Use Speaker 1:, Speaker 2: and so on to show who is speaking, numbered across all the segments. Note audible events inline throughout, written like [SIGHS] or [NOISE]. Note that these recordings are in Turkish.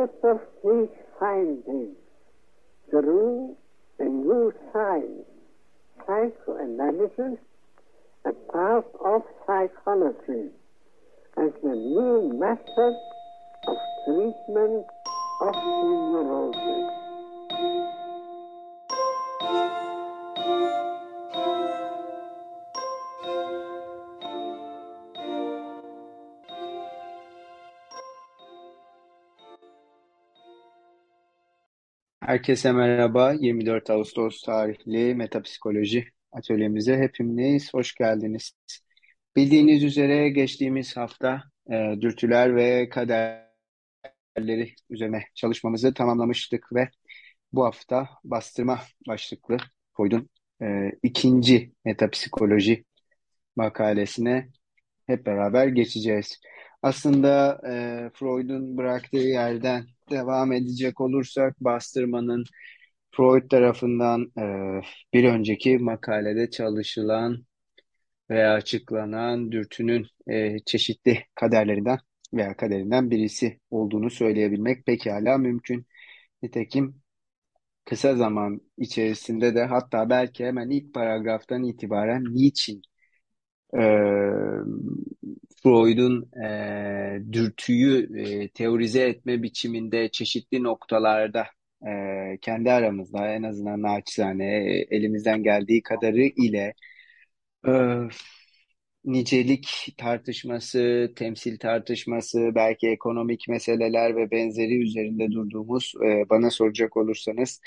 Speaker 1: of these findings through a new science, psychoanalysis, a part of psychology, as the new method of treatment of neurosis.
Speaker 2: Herkese merhaba. 24 Ağustos tarihli Metapsikoloji atölyemize hepiniz hoş geldiniz. Bildiğiniz üzere geçtiğimiz hafta e, dürtüler ve kaderleri üzerine çalışmamızı tamamlamıştık ve bu hafta bastırma başlıklı Freud'un e, ikinci metapsikoloji makalesine hep beraber geçeceğiz. Aslında e, Freud'un bıraktığı yerden devam edecek olursak bastırmanın Freud tarafından e, bir önceki makalede çalışılan veya açıklanan dürtünün e, çeşitli kaderlerinden veya kaderinden birisi olduğunu söyleyebilmek pekala mümkün. Nitekim kısa zaman içerisinde de hatta belki hemen ilk paragraftan itibaren niçin e, Freud'un e, dürtüyü e, teorize etme biçiminde çeşitli noktalarda e, kendi aramızda en azından naçizane elimizden geldiği kadarı ile e, nicelik tartışması, temsil tartışması, belki ekonomik meseleler ve benzeri üzerinde durduğumuz e, bana soracak olursanız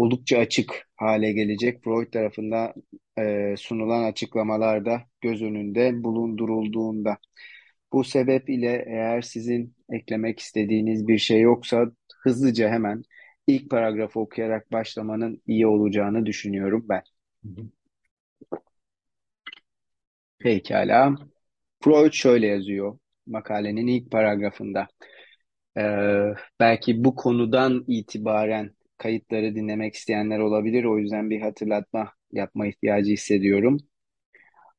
Speaker 2: oldukça açık hale gelecek. Freud tarafından e, sunulan açıklamalarda göz önünde bulundurulduğunda. Bu sebep ile eğer sizin eklemek istediğiniz bir şey yoksa hızlıca hemen ilk paragrafı okuyarak başlamanın iyi olacağını düşünüyorum ben. Pekala. Freud şöyle yazıyor makalenin ilk paragrafında. Ee, belki bu konudan itibaren kayıtları dinlemek isteyenler olabilir. O yüzden bir hatırlatma yapma ihtiyacı hissediyorum.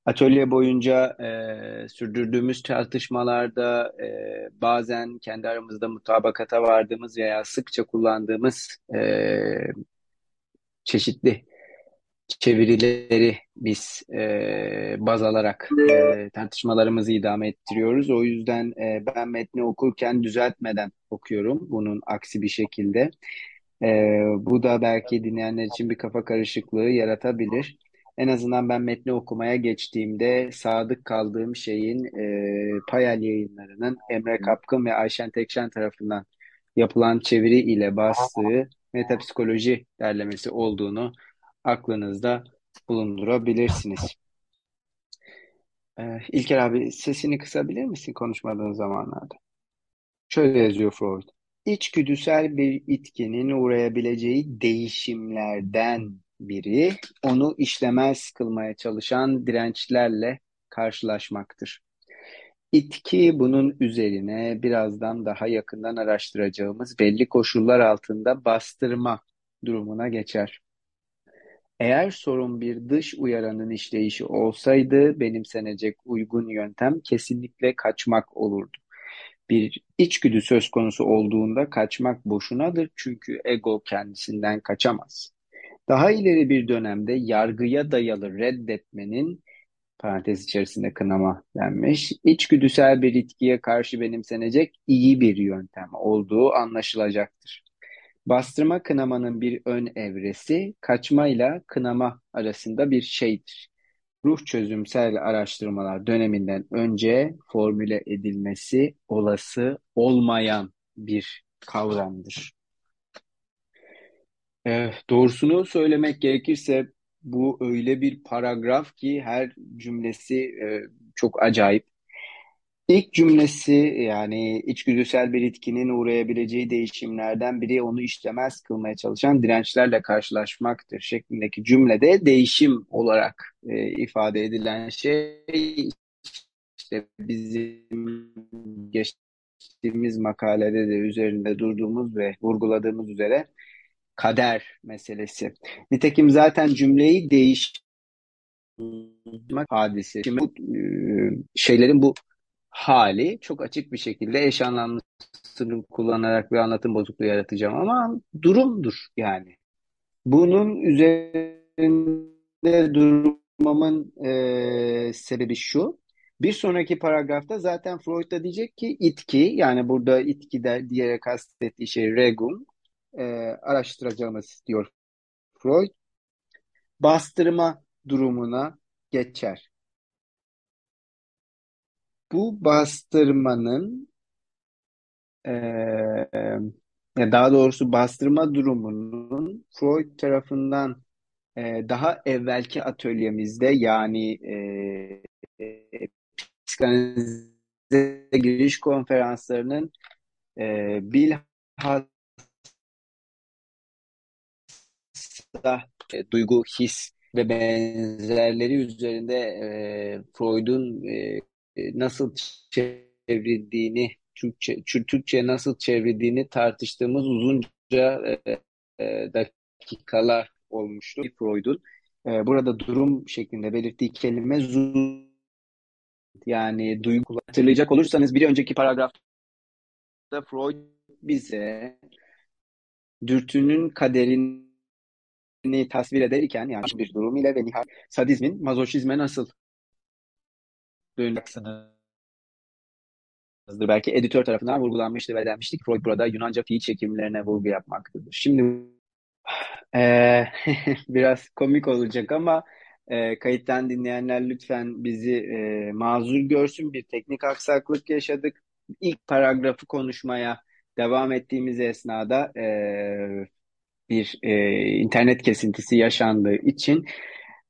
Speaker 2: Atölye boyunca e, sürdürdüğümüz tartışmalarda e, bazen kendi aramızda mutabakata vardığımız veya sıkça kullandığımız e, çeşitli çevirileri biz e, baz alarak e, tartışmalarımızı idame ettiriyoruz. O yüzden e, ben metni okurken düzeltmeden okuyorum bunun aksi bir şekilde. E, bu da belki dinleyenler için bir kafa karışıklığı yaratabilir. En azından ben metni okumaya geçtiğimde sadık kaldığım şeyin e, Payal yayınlarının Emre Kapkın ve Ayşen Tekşen tarafından yapılan çeviri ile bastığı metapsikoloji derlemesi olduğunu aklınızda bulundurabilirsiniz. Ee, İlker abi sesini kısabilir misin konuşmadığın zamanlarda? Şöyle yazıyor Freud. İçgüdüsel bir itkinin uğrayabileceği değişimlerden biri onu işlemez kılmaya çalışan dirençlerle karşılaşmaktır. İtki bunun üzerine birazdan daha yakından araştıracağımız belli koşullar altında bastırma durumuna geçer. Eğer sorun bir dış uyaranın işleyişi olsaydı benimsenecek uygun yöntem kesinlikle kaçmak olurdu. Bir içgüdü söz konusu olduğunda kaçmak boşunadır çünkü ego kendisinden kaçamaz. Daha ileri bir dönemde yargıya dayalı reddetmenin parantez içerisinde kınama denmiş. İçgüdüsel bir itkiye karşı benimsenecek iyi bir yöntem olduğu anlaşılacaktır. Bastırma kınamanın bir ön evresi, kaçmayla kınama arasında bir şeydir. Ruh çözümsel araştırmalar döneminden önce formüle edilmesi olası olmayan bir kavramdır. Ee, doğrusunu söylemek gerekirse bu öyle bir paragraf ki her cümlesi e, çok acayip. İlk cümlesi yani içgüdüsel bir itkinin uğrayabileceği değişimlerden biri onu işlemez kılmaya çalışan dirençlerle karşılaşmaktır şeklindeki cümlede değişim olarak e, ifade edilen şey işte bizim geçtiğimiz makalede de üzerinde durduğumuz ve vurguladığımız üzere kader meselesi. Nitekim zaten cümleyi değiştirmek hadisi. Şimdi bu e, şeylerin bu hali çok açık bir şekilde eş anlamlısını kullanarak bir anlatım bozukluğu yaratacağım ama durumdur yani. Bunun üzerinde durmamın e, sebebi şu. Bir sonraki paragrafta zaten Freud da diyecek ki itki yani burada itki de diyerek kastettiği şey regum e, araştıracağımız diyor Freud bastırma durumuna geçer. Bu bastırmanın e, daha doğrusu bastırma durumunun Freud tarafından e, daha evvelki atölyemizde yani e, e, psikanalize giriş konferanslarının e, bilhassa e, duygu, his ve benzerleri üzerinde e, Freud'un e, nasıl çevrildiğini, Türkçe, Türkçe nasıl çevrildiğini tartıştığımız uzunca e, e, dakikalar olmuştu Freud'un. E, burada durum şeklinde belirttiği kelime zul yani duygu hatırlayacak olursanız bir önceki paragrafta Freud bize dürtünün kaderini tasvir ederken yani bir durum ile ve nihayet sadizmin mazoşizme nasıl dönüşsünüzdür. Belki editör tarafından vurgulanmıştı ve denmiştik. Freud burada Yunanca fiil çekimlerine vurgu yapmaktadır. Şimdi [SIGHS] e, [LAUGHS] biraz komik olacak ama e, kayıttan dinleyenler lütfen bizi e, mazur görsün. Bir teknik aksaklık yaşadık. İlk paragrafı konuşmaya devam ettiğimiz esnada e, bir e, internet kesintisi yaşandığı için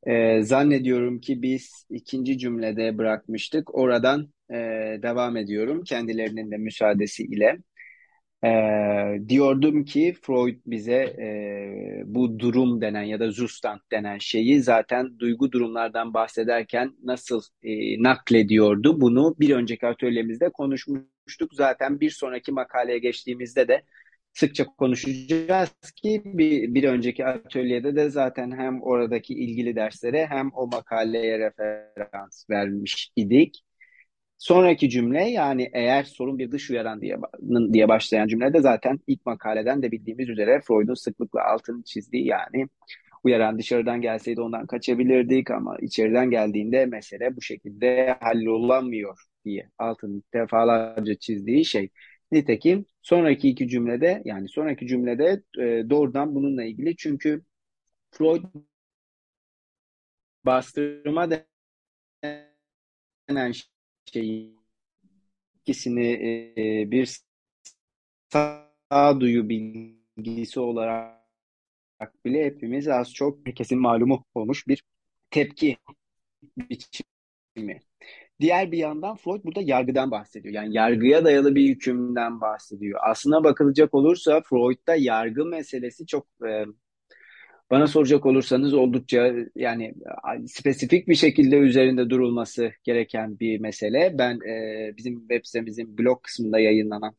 Speaker 2: e, zannediyorum ki biz ikinci cümlede bırakmıştık. Oradan e, devam ediyorum kendilerinin de müsaadesiyle. E, diyordum ki Freud bize e, bu durum denen ya da Zustand denen şeyi zaten duygu durumlardan bahsederken nasıl e, naklediyordu. Bunu bir önceki atölyemizde konuşmuştuk. Zaten bir sonraki makaleye geçtiğimizde de sıkça konuşacağız ki bir, bir önceki atölyede de zaten hem oradaki ilgili derslere hem o makaleye referans vermiş idik. Sonraki cümle yani eğer sorun bir dış uyaran diye, diye başlayan cümlede zaten ilk makaleden de bildiğimiz üzere Freud'un sıklıkla altını çizdiği yani uyaran dışarıdan gelseydi ondan kaçabilirdik ama içeriden geldiğinde mesele bu şekilde hallolamıyor diye altını defalarca çizdiği şey. Nitekim sonraki iki cümlede yani sonraki cümlede e, doğrudan bununla ilgili çünkü Freud bastırma denen şeyi ikisini e, bir sağduyu bilgisi olarak bile hepimiz az çok herkesin malumu olmuş bir tepki biçimi. Diğer bir yandan Freud burada yargıdan bahsediyor. Yani yargıya dayalı bir hükümden bahsediyor. Aslına bakılacak olursa Freud'da yargı meselesi çok e, bana soracak olursanız oldukça yani spesifik bir şekilde üzerinde durulması gereken bir mesele. Ben e, bizim web sitemizin blog kısmında yayınlanan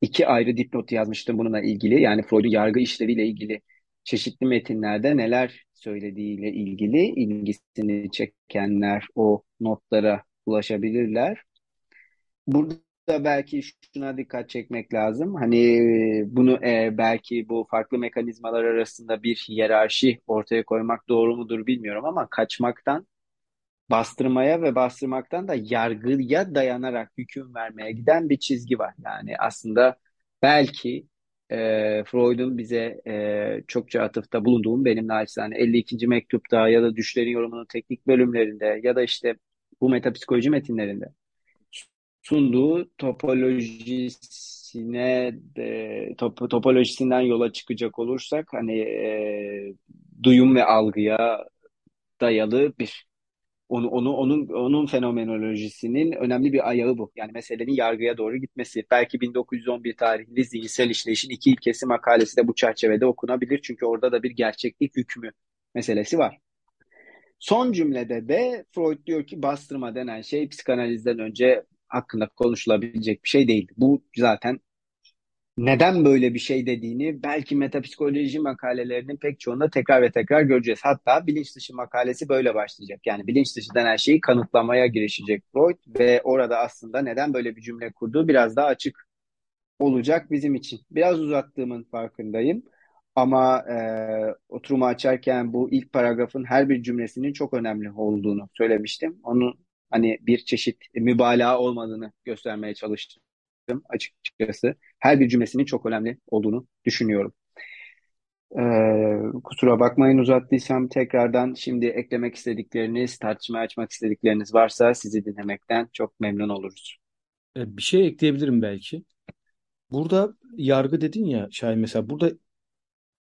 Speaker 2: iki ayrı dipnot yazmıştım bununla ilgili. Yani Freud'un yargı işleviyle ilgili çeşitli metinlerde neler söylediğiyle ilgili ilgisini çekenler o notlara ulaşabilirler. Burada belki şuna dikkat çekmek lazım. Hani bunu e, belki bu farklı mekanizmalar arasında bir hiyerarşi ortaya koymak doğru mudur bilmiyorum ama kaçmaktan bastırmaya ve bastırmaktan da yargıya dayanarak hüküm vermeye giden bir çizgi var. Yani aslında belki e, Freud'un bize e, çokça atıfta bulunduğum benim naçizane 52. mektupta ya da düşlerin yorumunun teknik bölümlerinde ya da işte bu metapsikoloji metinlerinde sunduğu topolojisine de, top, topolojisinden yola çıkacak olursak hani e, duyum ve algıya dayalı bir onu, onu onun onun fenomenolojisinin önemli bir ayağı bu. Yani meselenin yargıya doğru gitmesi. Belki 1911 tarihli zihinsel işleyişin iki ilkesi makalesi de bu çerçevede okunabilir. Çünkü orada da bir gerçeklik hükmü meselesi var. Son cümlede de Freud diyor ki bastırma denen şey psikanalizden önce hakkında konuşulabilecek bir şey değil. Bu zaten neden böyle bir şey dediğini belki metapsikoloji makalelerinin pek çoğunda tekrar ve tekrar göreceğiz. Hatta bilinç dışı makalesi böyle başlayacak. Yani bilinç dışı denen şeyi kanıtlamaya girişecek Freud ve orada aslında neden böyle bir cümle kurduğu biraz daha açık olacak bizim için. Biraz uzattığımın farkındayım. Ama e, oturumu açarken bu ilk paragrafın her bir cümlesinin çok önemli olduğunu söylemiştim. Onun hani bir çeşit mübalağa olmadığını göstermeye çalıştım açıkçası. Her bir cümlesinin çok önemli olduğunu düşünüyorum. Ee, kusura bakmayın uzattıysam tekrardan şimdi eklemek istedikleriniz, tartışma açmak istedikleriniz varsa sizi dinlemekten çok memnun oluruz.
Speaker 3: E, bir şey ekleyebilirim belki. Burada yargı dedin ya Şahin mesela burada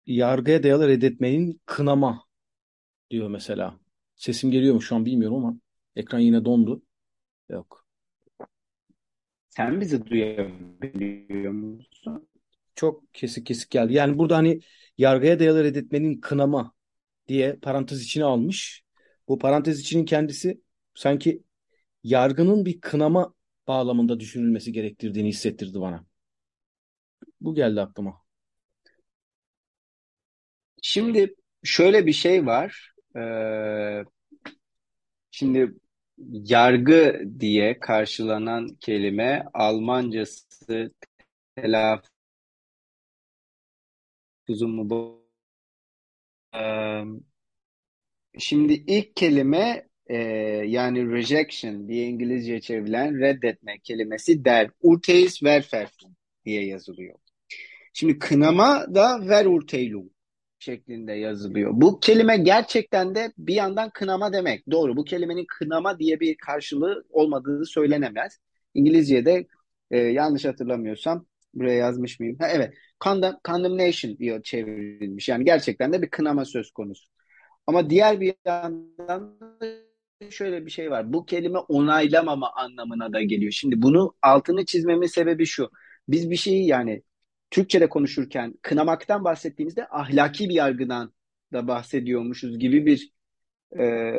Speaker 3: yargıya dayalı reddetmenin kınama diyor mesela. Sesim geliyor mu şu an bilmiyorum ama ekran yine dondu. Yok.
Speaker 2: Sen bizi duyabiliyor musun?
Speaker 3: Çok kesik kesik geldi. Yani burada hani yargıya dayalı reddetmenin kınama diye parantez içine almış. Bu parantez içinin kendisi sanki yargının bir kınama bağlamında düşünülmesi gerektirdiğini hissettirdi bana. Bu geldi aklıma.
Speaker 2: Şimdi şöyle bir şey var. Ee, şimdi yargı diye karşılanan kelime Almancası telaffuzum mu? Ee, şimdi ilk kelime e, yani rejection diye İngilizce çevrilen reddetme kelimesi der. Urteils Verwerfung diye yazılıyor. Şimdi kınama da Verurteilung şeklinde yazılıyor. Bu kelime gerçekten de bir yandan kınama demek. Doğru bu kelimenin kınama diye bir karşılığı olmadığı söylenemez. İngilizce'de e, yanlış hatırlamıyorsam buraya yazmış mıyım? Ha, evet Condem condemnation diyor çevrilmiş. Yani gerçekten de bir kınama söz konusu. Ama diğer bir yandan şöyle bir şey var. Bu kelime onaylamama anlamına da geliyor. Şimdi bunu altını çizmemin sebebi şu. Biz bir şeyi yani Türkçe'de konuşurken kınamaktan bahsettiğimizde ahlaki bir yargıdan da bahsediyormuşuz gibi bir e,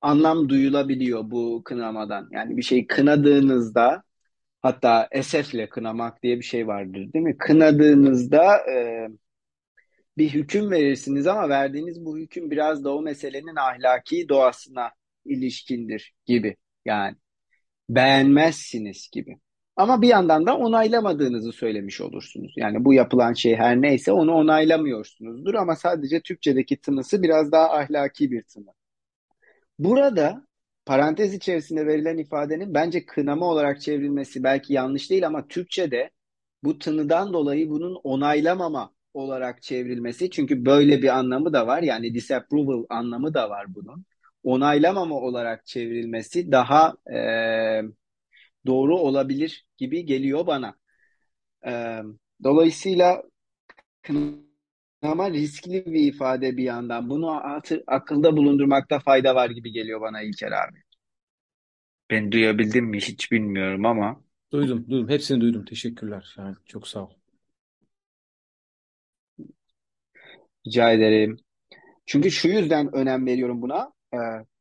Speaker 2: anlam duyulabiliyor bu kınamadan. Yani bir şeyi kınadığınızda hatta esefle kınamak diye bir şey vardır değil mi? Kınadığınızda e, bir hüküm verirsiniz ama verdiğiniz bu hüküm biraz da o meselenin ahlaki doğasına ilişkindir gibi yani beğenmezsiniz gibi. Ama bir yandan da onaylamadığınızı söylemiş olursunuz. Yani bu yapılan şey her neyse onu onaylamıyorsunuzdur ama sadece Türkçedeki tınısı biraz daha ahlaki bir tını. Burada parantez içerisinde verilen ifadenin bence kınama olarak çevrilmesi belki yanlış değil ama Türkçe'de bu tınıdan dolayı bunun onaylamama olarak çevrilmesi çünkü böyle bir anlamı da var yani disapproval anlamı da var bunun. Onaylamama olarak çevrilmesi daha e, doğru olabilir gibi geliyor bana. E, dolayısıyla kınama riskli bir ifade bir yandan. Bunu atı, akılda bulundurmakta fayda var gibi geliyor bana İlker abi. Ben duyabildim mi hiç bilmiyorum ama.
Speaker 3: Duydum, duydum. Hepsini duydum. Teşekkürler. Yani çok sağ ol.
Speaker 2: Rica ederim. Çünkü şu yüzden önem veriyorum buna.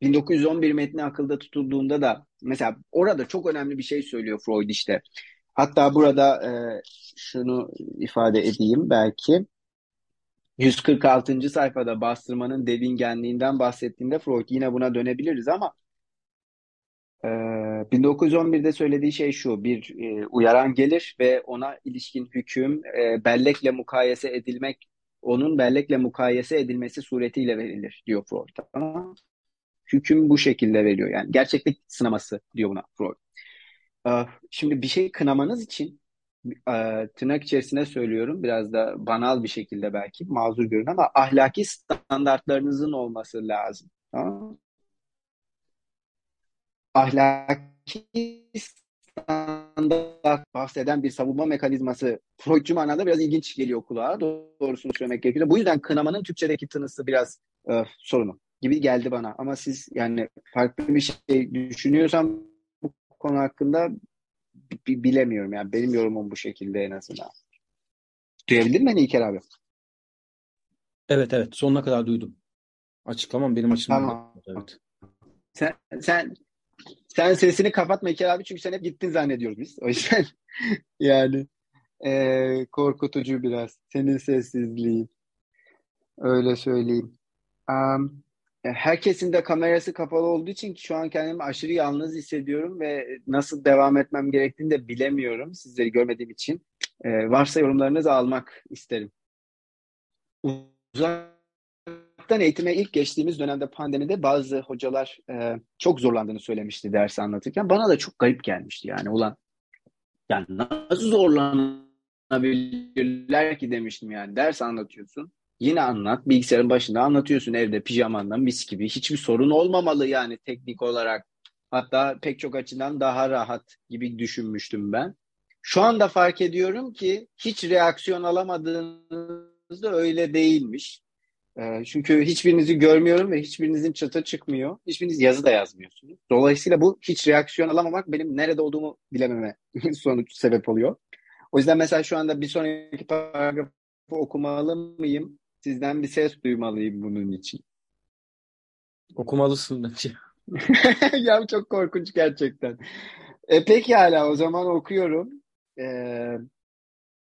Speaker 2: 1911 ee, metni akılda tutulduğunda da mesela orada çok önemli bir şey söylüyor Freud işte. Hatta burada e, şunu ifade edeyim belki. 146. sayfada bastırmanın devingenliğinden bahsettiğinde Freud yine buna dönebiliriz ama e, 1911'de söylediği şey şu bir e, uyaran gelir ve ona ilişkin hüküm e, bellekle mukayese edilmek onun bellekle mukayese edilmesi suretiyle verilir diyor Freud. Hüküm bu şekilde veriyor. Yani gerçeklik sınaması diyor buna Freud. Ee, şimdi bir şey kınamanız için e, tırnak içerisinde söylüyorum biraz da banal bir şekilde belki mazur görün ama ahlaki standartlarınızın olması lazım. Ahlaki standart bahseden bir savunma mekanizması Freudcu manada biraz ilginç geliyor kulağa. Doğrusunu söylemek gerekiyor. Bu yüzden kınamanın Türkçedeki tınısı biraz e, sorunu gibi geldi bana. Ama siz yani farklı bir şey düşünüyorsam bu konu hakkında bilemiyorum. Yani benim yorumum bu şekilde en azından. Duyabildin mi beni İlker abi?
Speaker 3: Evet evet sonuna kadar duydum. Açıklamam benim açımdan. Tamam. Evet.
Speaker 2: Sen, sen sen sesini kapatma İlker abi çünkü sen hep gittin zannediyoruz biz. O yüzden [LAUGHS] yani Ee, korkutucu biraz. Senin sessizliğin. Öyle söyleyeyim. Um, herkesin de kamerası kapalı olduğu için şu an kendimi aşırı yalnız hissediyorum ve nasıl devam etmem gerektiğini de bilemiyorum sizleri görmediğim için. Ee, varsa yorumlarınızı almak isterim. Uzaktan eğitime ilk geçtiğimiz dönemde pandemide bazı hocalar e, çok zorlandığını söylemişti dersi anlatırken. Bana da çok garip gelmişti yani. Ulan yani nasıl zorlanabilirler ki demiştim yani. Ders anlatıyorsun. Yine anlat. Bilgisayarın başında anlatıyorsun evde pijamandan mis gibi. Hiçbir sorun olmamalı yani teknik olarak. Hatta pek çok açıdan daha rahat gibi düşünmüştüm ben. Şu anda fark ediyorum ki hiç reaksiyon alamadığınızda öyle değilmiş. E, çünkü hiçbirinizi görmüyorum ve hiçbirinizin çatı çıkmıyor. Hiçbiriniz yazı da yazmıyorsunuz. Dolayısıyla bu hiç reaksiyon alamamak benim nerede olduğumu bilememe [LAUGHS] sonuç sebep oluyor. O yüzden mesela şu anda bir sonraki paragrafı okumalı mıyım? Sizden bir ses duymalıyım bunun için.
Speaker 3: Okumalısın bence. [LAUGHS]
Speaker 2: ya çok korkunç gerçekten. E, peki hala o zaman okuyorum. E,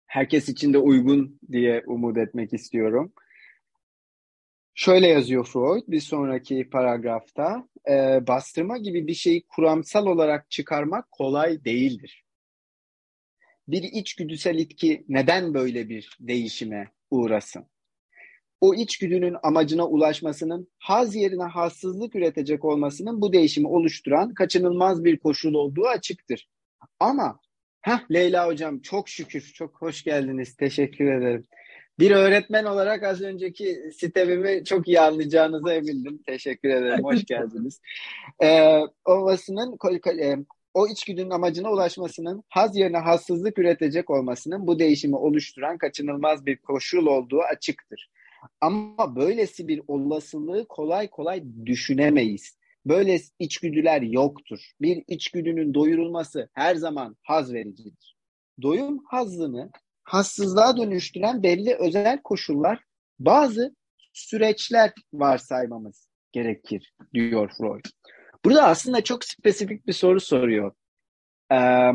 Speaker 2: herkes için de uygun diye umut etmek istiyorum. Şöyle yazıyor Freud bir sonraki paragrafta. E, bastırma gibi bir şeyi kuramsal olarak çıkarmak kolay değildir. Bir içgüdüsel itki neden böyle bir değişime uğrasın? O içgüdünün amacına ulaşmasının haz yerine hassızlık üretecek olmasının bu değişimi oluşturan kaçınılmaz bir koşul olduğu açıktır. Ama Heh, Leyla hocam çok şükür çok hoş geldiniz teşekkür ederim. Bir öğretmen olarak az önceki sitemimi çok iyi anlayacağınıza emindim. Teşekkür ederim. Hoş geldiniz. Ee, olmasının e, o içgüdünün amacına ulaşmasının haz yerine hassızlık üretecek olmasının bu değişimi oluşturan kaçınılmaz bir koşul olduğu açıktır. Ama böylesi bir olasılığı kolay kolay düşünemeyiz. Böyle içgüdüler yoktur. Bir içgüdünün doyurulması her zaman haz vericidir. Doyum hazzını hassızlığa dönüştüren belli özel koşullar, bazı süreçler varsaymamız gerekir diyor Freud. Burada aslında çok spesifik bir soru soruyor. Ee,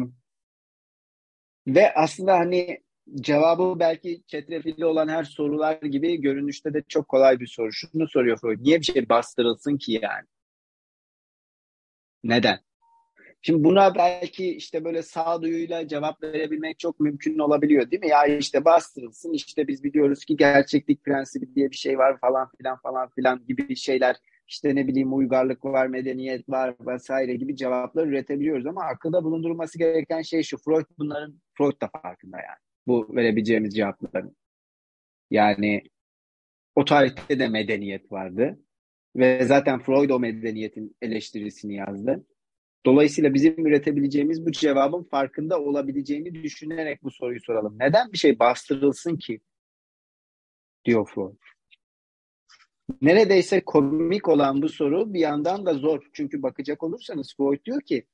Speaker 2: ve aslında hani cevabı belki çetrefilli olan her sorular gibi görünüşte de çok kolay bir soru. Şunu soruyor Freud. Niye bir şey bastırılsın ki yani? Neden? Şimdi buna belki işte böyle sağduyuyla cevap verebilmek çok mümkün olabiliyor değil mi? Ya işte bastırılsın işte biz biliyoruz ki gerçeklik prensibi diye bir şey var falan filan falan filan gibi şeyler işte ne bileyim uygarlık var, medeniyet var vesaire gibi cevaplar üretebiliyoruz ama akılda bulundurulması gereken şey şu Freud bunların Freud da farkında yani bu verebileceğimiz cevapların. Yani o tarihte de medeniyet vardı. Ve zaten Freud o medeniyetin eleştirisini yazdı. Dolayısıyla bizim üretebileceğimiz bu cevabın farkında olabileceğini düşünerek bu soruyu soralım. Neden bir şey bastırılsın ki? Diyor Freud. Neredeyse komik olan bu soru bir yandan da zor. Çünkü bakacak olursanız Freud diyor ki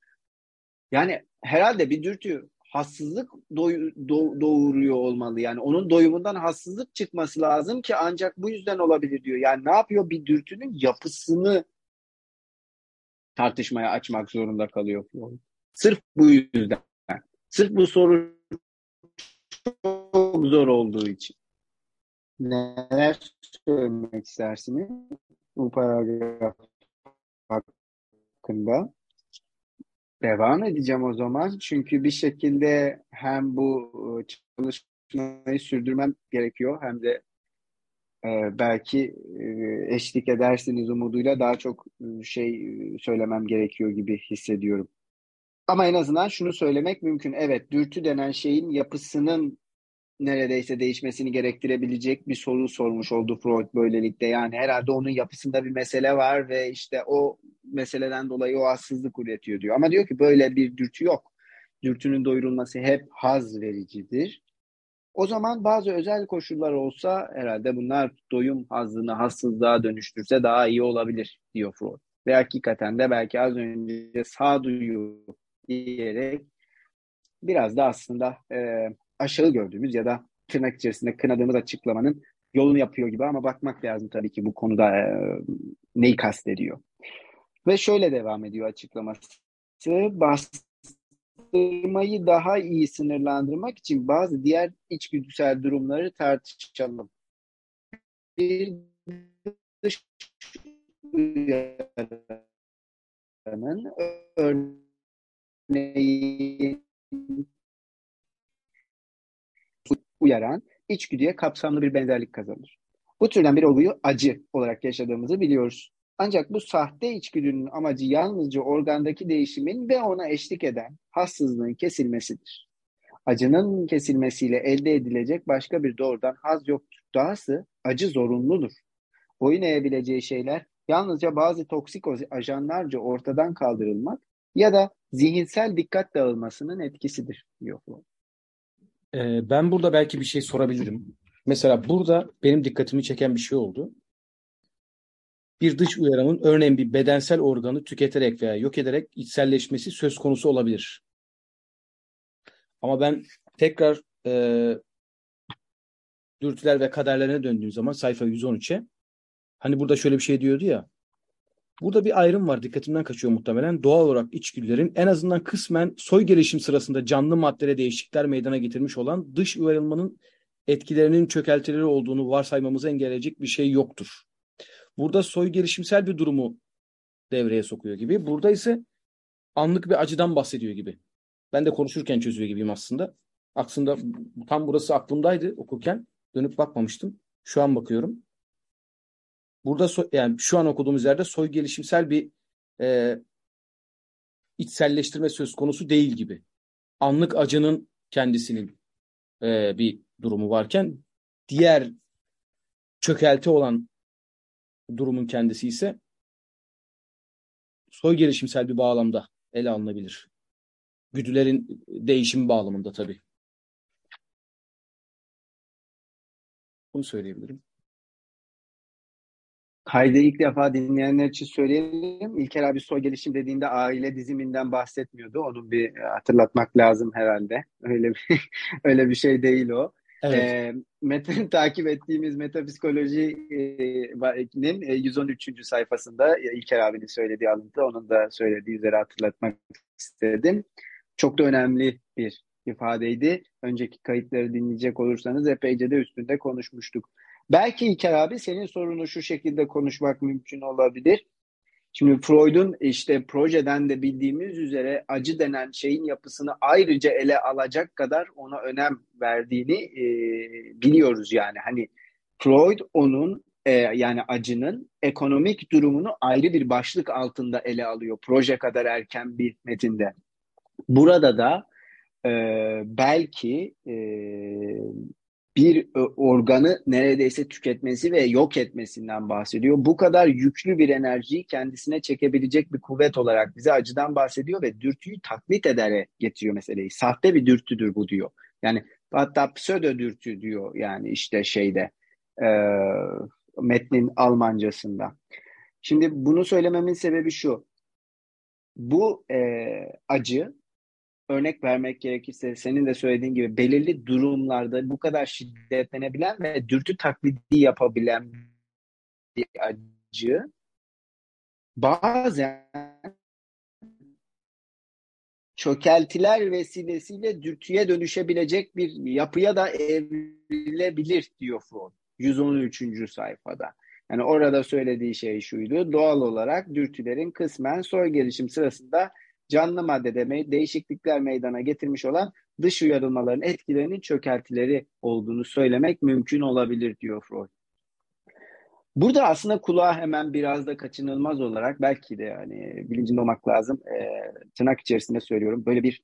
Speaker 2: yani herhalde bir dürtü hassızlık do- doğuruyor olmalı. Yani onun doyumundan hassızlık çıkması lazım ki ancak bu yüzden olabilir diyor. Yani ne yapıyor? Bir dürtünün yapısını tartışmaya açmak zorunda kalıyor. Sırf bu yüzden. Sırf bu soru çok zor olduğu için. Neler söylemek istersiniz bu paragraf hakkında? Devam edeceğim o zaman. Çünkü bir şekilde hem bu e, çalışmayı sürdürmem gerekiyor hem de e, belki e, eşlik edersiniz umuduyla daha çok şey söylemem gerekiyor gibi hissediyorum. Ama en azından şunu söylemek mümkün. Evet, dürtü denen şeyin yapısının neredeyse değişmesini gerektirebilecek bir soru sormuş oldu Freud böylelikle. Yani herhalde onun yapısında bir mesele var ve işte o meseleden dolayı o hassızlık üretiyor diyor. Ama diyor ki böyle bir dürtü yok. Dürtünün doyurulması hep haz vericidir. O zaman bazı özel koşullar olsa herhalde bunlar doyum hazzını hassızlığa dönüştürse daha iyi olabilir diyor Freud. Ve hakikaten de belki az önce sağduyu diyerek biraz da aslında e, aşağı gördüğümüz ya da tırnak içerisinde kınadığımız açıklamanın yolunu yapıyor gibi ama bakmak lazım tabii ki bu konuda e, neyi kastediyor. Ve şöyle devam ediyor açıklaması. bastırmayı daha iyi sınırlandırmak için bazı diğer içgüdüsel durumları tartışalım. Bir dış örneğin uyaran içgüdüye kapsamlı bir benzerlik kazanır. Bu türden bir olguyu acı olarak yaşadığımızı biliyoruz. Ancak bu sahte içgüdünün amacı yalnızca organdaki değişimin ve ona eşlik eden hassızlığın kesilmesidir. Acının kesilmesiyle elde edilecek başka bir doğrudan haz yoktur. Dahası acı zorunludur. Boyun eğebileceği şeyler yalnızca bazı toksik ajanlarca ortadan kaldırılmak ya da zihinsel dikkat dağılmasının etkisidir diyor
Speaker 3: Ee, ben burada belki bir şey sorabilirim. Mesela burada benim dikkatimi çeken bir şey oldu. Bir dış uyaranın örneğin bir bedensel organı tüketerek veya yok ederek içselleşmesi söz konusu olabilir. Ama ben tekrar e, dürtüler ve kaderlerine döndüğüm zaman sayfa 113'e hani burada şöyle bir şey diyordu ya Burada bir ayrım var dikkatimden kaçıyor muhtemelen. Doğal olarak içgüdülerin en azından kısmen soy gelişim sırasında canlı maddelere değişiklikler meydana getirmiş olan dış uyarılmanın etkilerinin çökeltileri olduğunu varsaymamızı engelleyecek bir şey yoktur. Burada soy gelişimsel bir durumu devreye sokuyor gibi. Burada ise anlık bir acıdan bahsediyor gibi. Ben de konuşurken çözüyor gibiyim aslında. Aslında tam burası aklımdaydı okurken. Dönüp bakmamıştım. Şu an bakıyorum. Burada so yani şu an okuduğumuz yerde soy gelişimsel bir e, içselleştirme söz konusu değil gibi. Anlık acının kendisinin e, bir durumu varken diğer çökelti olan durumun kendisi ise soy gelişimsel bir bağlamda ele alınabilir. Güdülerin değişimi bağlamında tabii. Bunu söyleyebilirim.
Speaker 2: Kaydı ilk defa dinleyenler için söyleyelim. İlker abi soy gelişim dediğinde aile diziminden bahsetmiyordu. Onu bir hatırlatmak lazım herhalde. Öyle bir [LAUGHS] öyle bir şey değil o. Evet. E, Mete, [LAUGHS] takip ettiğimiz metapsikolojinin e, 113. E, sayfasında İlker abinin söylediği alıntı, onun da söylediği üzere hatırlatmak istedim. Çok da önemli bir ifadeydi. Önceki kayıtları dinleyecek olursanız epeyce de üstünde konuşmuştuk. Belki İlker abi senin sorunu şu şekilde konuşmak mümkün olabilir. Şimdi Freud'un işte projeden de bildiğimiz üzere acı denen şeyin yapısını ayrıca ele alacak kadar ona önem verdiğini e, biliyoruz yani. Hani Freud onun e, yani acının ekonomik durumunu ayrı bir başlık altında ele alıyor. Proje kadar erken bir metinde. Burada da e, belki e, bir e, organı neredeyse tüketmesi ve yok etmesinden bahsediyor. Bu kadar yüklü bir enerjiyi kendisine çekebilecek bir kuvvet olarak bize acıdan bahsediyor ve dürtüyü taklit edere getiriyor meseleyi. Sahte bir dürtüdür bu diyor. Yani hatta pseudo dürtü diyor yani işte şeyde e, metnin Almancasında. Şimdi bunu söylememin sebebi şu. Bu e, acı örnek vermek gerekirse senin de söylediğin gibi belirli durumlarda bu kadar şiddetlenebilen ve dürtü taklidi yapabilen bir acı bazen çökeltiler vesilesiyle dürtüye dönüşebilecek bir yapıya da evrilebilir diyor Freud 113. sayfada. Yani orada söylediği şey şuydu. Doğal olarak dürtülerin kısmen soy gelişim sırasında canlı maddede değişiklikler meydana getirmiş olan dış uyarılmaların etkilerinin çökeltileri olduğunu söylemek mümkün olabilir diyor Freud. Burada aslında kulağa hemen biraz da kaçınılmaz olarak belki de yani bilincinde olmak lazım. E, tırnak içerisinde söylüyorum. Böyle bir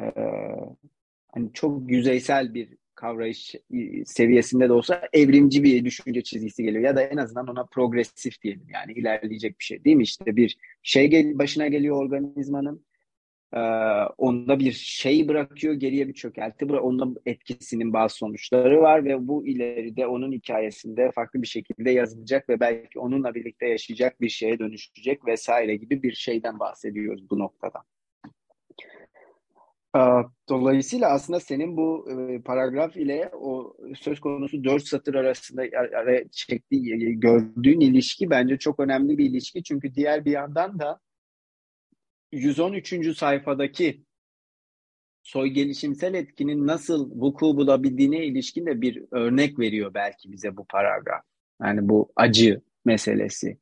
Speaker 2: e, hani çok yüzeysel bir kavrayış seviyesinde de olsa evrimci bir düşünce çizgisi geliyor. Ya da en azından ona progresif diyelim yani ilerleyecek bir şey değil mi? İşte bir şey gel başına geliyor organizmanın ee, onda bir şey bırakıyor geriye bir çökelti bırak onun etkisinin bazı sonuçları var ve bu ileride onun hikayesinde farklı bir şekilde yazılacak ve belki onunla birlikte yaşayacak bir şeye dönüşecek vesaire gibi bir şeyden bahsediyoruz bu noktada. Dolayısıyla aslında senin bu e, paragraf ile o söz konusu dört satır arasında ara çektiği, gördüğün ilişki bence çok önemli bir ilişki. Çünkü diğer bir yandan da 113. sayfadaki soy gelişimsel etkinin nasıl vuku bulabildiğine ilişkin de bir örnek veriyor belki bize bu paragraf. Yani bu acı meselesi.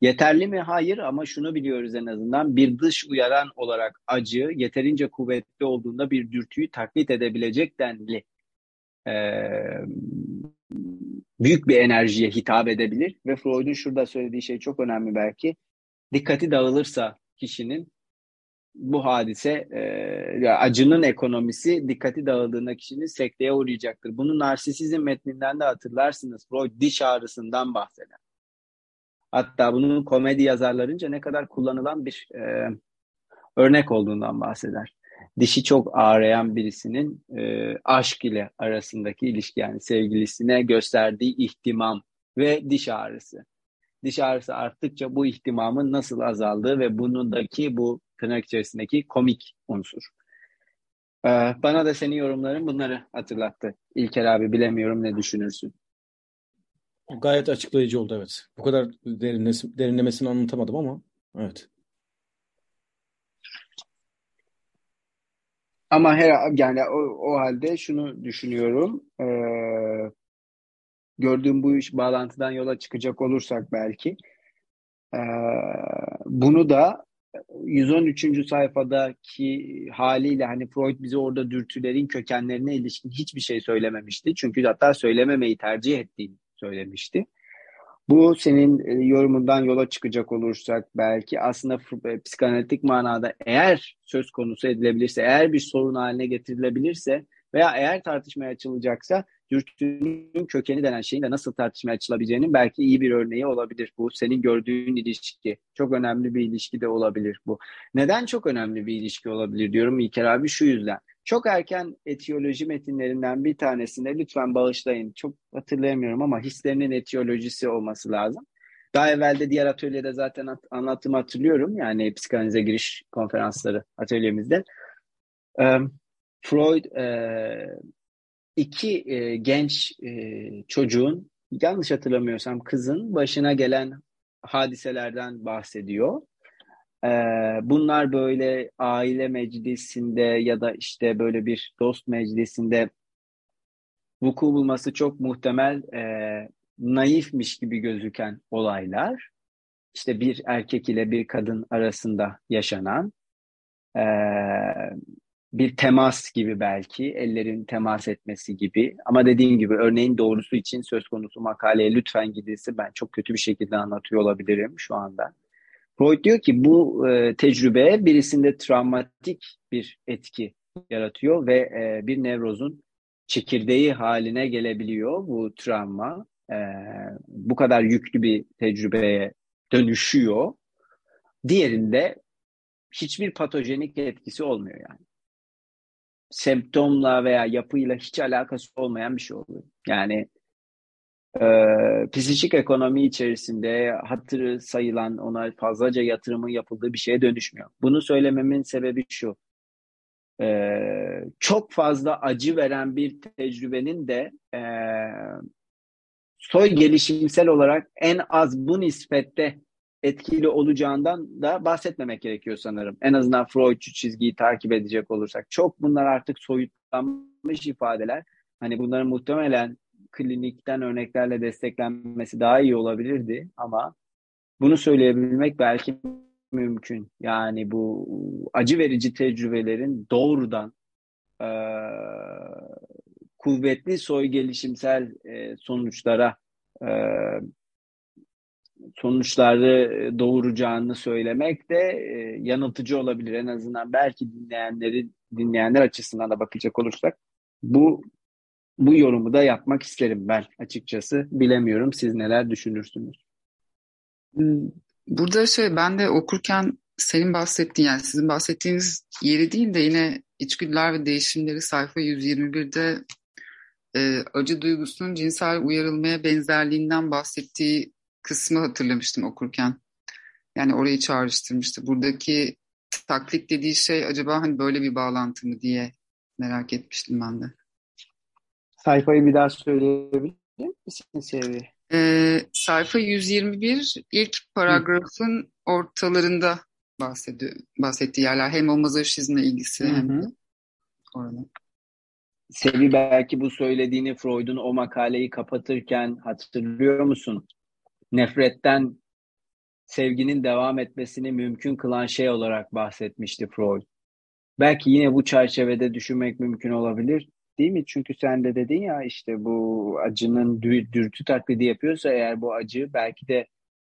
Speaker 2: Yeterli mi? Hayır ama şunu biliyoruz en azından bir dış uyaran olarak acı yeterince kuvvetli olduğunda bir dürtüyü taklit edebilecek denli ee, büyük bir enerjiye hitap edebilir ve Freud'un şurada söylediği şey çok önemli belki. Dikkati dağılırsa kişinin bu hadise e, acının ekonomisi dikkati dağıldığında kişinin sekteye uğrayacaktır. Bunu narsisizm metninden de hatırlarsınız. Freud diş ağrısından bahseder. Hatta bunun komedi yazarlarınca ne kadar kullanılan bir e, örnek olduğundan bahseder. Dişi çok ağrıyan birisinin e, aşk ile arasındaki ilişki yani sevgilisine gösterdiği ihtimam ve diş ağrısı. Diş ağrısı arttıkça bu ihtimamın nasıl azaldığı ve bunundaki bu tırnak içerisindeki komik unsur. Ee, bana da senin yorumların bunları hatırlattı. İlker abi bilemiyorum ne düşünürsün?
Speaker 3: Gayet açıklayıcı oldu evet. Bu kadar derinlemesine, derinlemesine anlatamadım ama evet.
Speaker 2: Ama her yani o, o halde şunu düşünüyorum. Ee, gördüğüm bu iş bağlantıdan yola çıkacak olursak belki e, bunu da 113. sayfadaki haliyle hani Freud bize orada dürtülerin kökenlerine ilişkin hiçbir şey söylememişti. Çünkü hatta söylememeyi tercih ettiğini söylemişti. Bu senin e, yorumundan yola çıkacak olursak belki aslında e, psikanalitik manada eğer söz konusu edilebilirse, eğer bir sorun haline getirilebilirse veya eğer tartışmaya açılacaksa dürtünün kökeni denen şeyin de nasıl tartışmaya açılabileceğinin belki iyi bir örneği olabilir. Bu senin gördüğün ilişki. Çok önemli bir ilişki de olabilir bu. Neden çok önemli bir ilişki olabilir diyorum İlker abi şu yüzden. Çok erken etiyoloji metinlerinden bir tanesinde lütfen bağışlayın. Çok hatırlayamıyorum ama hislerinin etiyolojisi olması lazım. Daha evvel de diğer atölyede zaten anlattığımı hatırlıyorum. Yani psikanalize giriş konferansları atölyemizde. Freud iki e, genç e, çocuğun yanlış hatırlamıyorsam kızın başına gelen hadiselerden bahsediyor. Bunlar böyle aile meclisinde ya da işte böyle bir dost meclisinde vuku bulması çok muhtemel e, naifmiş gibi gözüken olaylar. İşte bir erkek ile bir kadın arasında yaşanan e, bir temas gibi belki, ellerin temas etmesi gibi. Ama dediğim gibi örneğin doğrusu için söz konusu makaleye lütfen gidilse ben çok kötü bir şekilde anlatıyor olabilirim şu anda. Freud diyor ki bu e, tecrübe birisinde travmatik bir etki yaratıyor ve e, bir nevrozun çekirdeği haline gelebiliyor bu travma. E, bu kadar yüklü bir tecrübeye dönüşüyor. Diğerinde hiçbir patojenik etkisi olmuyor yani semptomla veya yapıyla hiç alakası olmayan bir şey oluyor. Yani e, psikik ekonomi içerisinde hatırı sayılan ona fazlaca yatırımın yapıldığı bir şeye dönüşmüyor. Bunu söylememin sebebi şu. E, çok fazla acı veren bir tecrübenin de e, soy gelişimsel olarak en az bu nispette etkili olacağından da bahsetmemek gerekiyor sanırım. En azından Freudçu çizgiyi takip edecek olursak. Çok bunlar artık soyutlanmış ifadeler. Hani bunların muhtemelen klinikten örneklerle desteklenmesi daha iyi olabilirdi ama bunu söyleyebilmek belki mümkün. Yani bu acı verici tecrübelerin doğrudan e, kuvvetli soy gelişimsel e, sonuçlara e, sonuçları doğuracağını söylemek de e, yanıltıcı olabilir. En azından belki dinleyenleri dinleyenler açısından da bakacak olursak bu bu yorumu da yapmak isterim ben açıkçası. Bilemiyorum siz neler düşünürsünüz?
Speaker 4: Hmm, burada şey ben de okurken senin bahsettiğin yani sizin bahsettiğiniz yeri değil de yine içgüdüler ve değişimleri sayfa 121'de e, acı duygusunun cinsel uyarılmaya benzerliğinden bahsettiği kısmı hatırlamıştım okurken. Yani orayı çağrıştırmıştı. Buradaki taklit dediği şey acaba hani böyle bir bağlantı mı diye merak etmiştim ben de.
Speaker 2: Sayfayı bir daha söyleyebilir misin Sevi?
Speaker 4: Ee, sayfa 121 ilk paragrafın ortalarında bahsediyor, bahsettiği yerler. Hem o mazoşizmle ilgisi
Speaker 2: Hı
Speaker 4: hem de
Speaker 2: hı.
Speaker 4: orada.
Speaker 2: Sevi belki bu söylediğini Freud'un o makaleyi kapatırken hatırlıyor musun? Nefretten sevginin devam etmesini mümkün kılan şey olarak bahsetmişti Freud. Belki yine bu çerçevede düşünmek mümkün olabilir, değil mi? Çünkü sen de dedin ya işte bu acının dü- dürtü taklidi yapıyorsa eğer bu acı belki de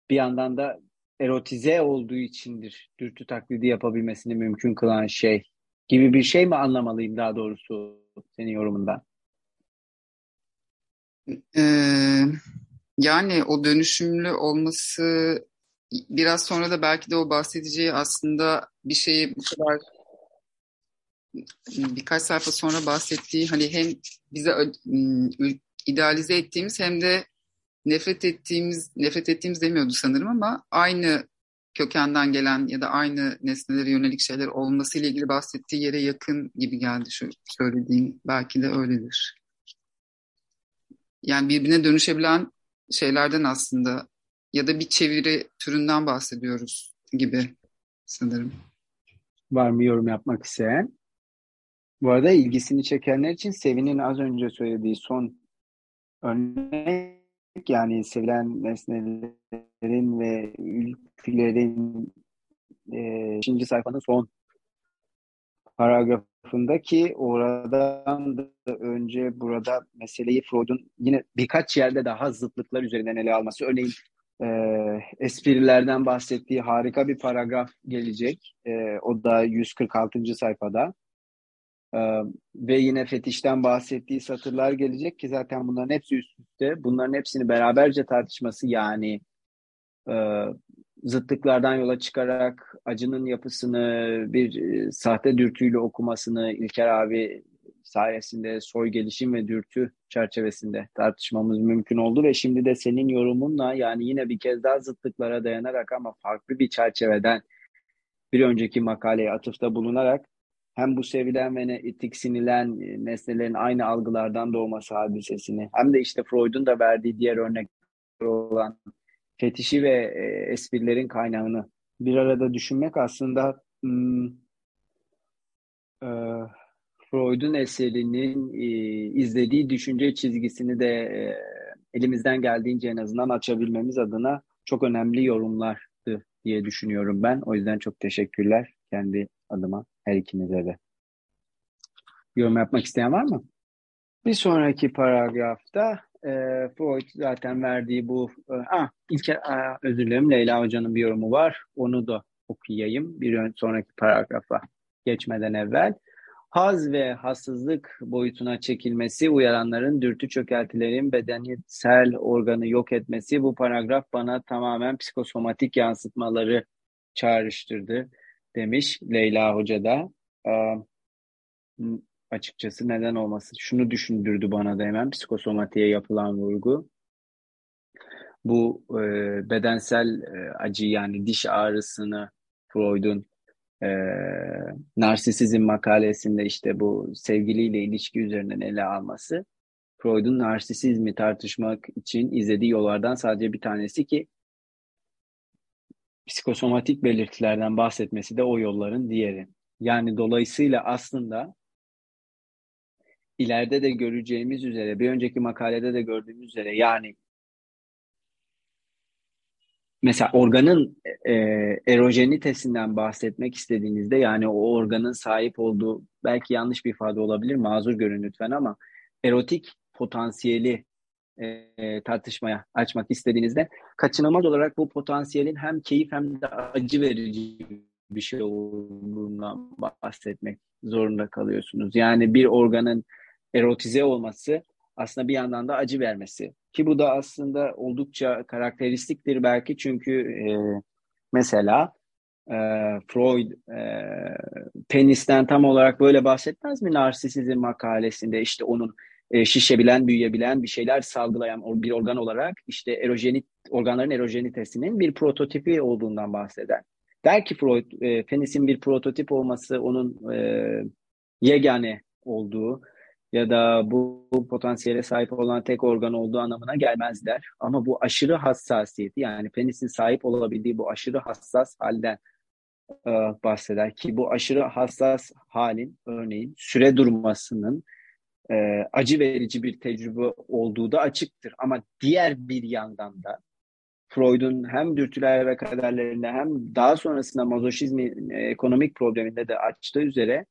Speaker 2: bir yandan da erotize olduğu içindir dürtü taklidi yapabilmesini mümkün kılan şey gibi bir şey mi anlamalıyım daha doğrusu senin yorumundan?
Speaker 4: Ee, yani o dönüşümlü olması biraz sonra da belki de o bahsedeceği aslında bir şeyi bu kadar birkaç sayfa sonra bahsettiği hani hem bize ıı, idealize ettiğimiz hem de nefret ettiğimiz nefret ettiğimiz demiyordu sanırım ama aynı kökenden gelen ya da aynı nesnelere yönelik şeyler olmasıyla ilgili bahsettiği yere yakın gibi geldi şu söylediğim belki de öyledir. Yani birbirine dönüşebilen şeylerden aslında ya da bir çeviri türünden bahsediyoruz gibi sanırım.
Speaker 2: Var mı yorum yapmak isteyen? Bu arada ilgisini çekenler için Sevin'in az önce söylediği son örnek yani sevilen nesnelerin ve ülkelerin e, ikinci sayfanın son paragrafındaki oradan da önce burada meseleyi Freud'un yine birkaç yerde daha zıtlıklar üzerinden ele alması. Örneğin e, esprilerden bahsettiği harika bir paragraf gelecek. E, o da 146. sayfada. Ee, ve yine fetişten bahsettiği satırlar gelecek ki zaten bunların hepsi üst üste. Bunların hepsini beraberce tartışması yani e, zıtlıklardan yola çıkarak acının yapısını bir e, sahte dürtüyle okumasını İlker abi sayesinde soy gelişim ve dürtü çerçevesinde tartışmamız mümkün oldu ve şimdi de senin yorumunla yani yine bir kez daha zıtlıklara dayanarak ama farklı bir çerçeveden bir önceki makaleye atıfta bulunarak hem bu sevilen ve tiksinilen e, nesnelerin aynı algılardan doğması hadisesini hem de işte Freud'un da verdiği diğer örnek olan fetişi ve e, esprilerin kaynağını bir arada düşünmek aslında hmm, e, Freud'un eserinin e, izlediği düşünce çizgisini de e, elimizden geldiğince en azından açabilmemiz adına çok önemli yorumlardı diye düşünüyorum ben. O yüzden çok teşekkürler kendi adıma her ikinize de. Yorum yapmak isteyen var mı? Bir sonraki paragrafta e, Freud zaten verdiği bu e, ah, ilk ah, özür dilerim Leyla Hoca'nın bir yorumu var. Onu da okuyayım bir sonraki paragrafa geçmeden evvel. Haz ve hassızlık boyutuna çekilmesi, uyaranların dürtü çökeltilerin bedensel organı yok etmesi bu paragraf bana tamamen psikosomatik yansıtmaları çağrıştırdı demiş Leyla Hoca da. Ee, açıkçası neden olmasın. Şunu düşündürdü bana da hemen psikosomatiğe yapılan vurgu. Bu e, bedensel e, acı yani diş ağrısını Freud'un e, narsisizm makalesinde işte bu sevgiliyle ilişki üzerinden ele alması Freud'un narsisizmi tartışmak için izlediği yollardan sadece bir tanesi ki psikosomatik belirtilerden bahsetmesi de o yolların diğeri. Yani dolayısıyla aslında ileride de göreceğimiz üzere, bir önceki makalede de gördüğümüz üzere yani mesela organın e, erojenitesinden bahsetmek istediğinizde yani o organın sahip olduğu belki yanlış bir ifade olabilir mazur görün lütfen ama erotik potansiyeli e, tartışmaya açmak istediğinizde kaçınılmaz olarak bu potansiyelin hem keyif hem de acı verici bir şey olduğundan bahsetmek zorunda kalıyorsunuz. Yani bir organın erotize olması aslında bir yandan da acı vermesi. Ki bu da aslında oldukça karakteristiktir belki çünkü e, mesela e, Freud e, penisten tam olarak böyle bahsetmez mi narsisizm makalesinde işte onun e, şişebilen, büyüyebilen bir şeyler salgılayan bir organ olarak işte erojenit organların erojenitesinin bir prototipi olduğundan bahseder. Der ki Freud, e, penisin bir prototip olması onun e, yegane olduğu ya da bu, potansiyele sahip olan tek organ olduğu anlamına gelmez der. Ama bu aşırı hassasiyeti yani penisin sahip olabildiği bu aşırı hassas halden e, bahseder ki bu aşırı hassas halin örneğin süre durmasının e, acı verici bir tecrübe olduğu da açıktır. Ama diğer bir yandan da Freud'un hem dürtüler ve kaderlerinde hem daha sonrasında mazoşizmi e, ekonomik probleminde de açtığı üzere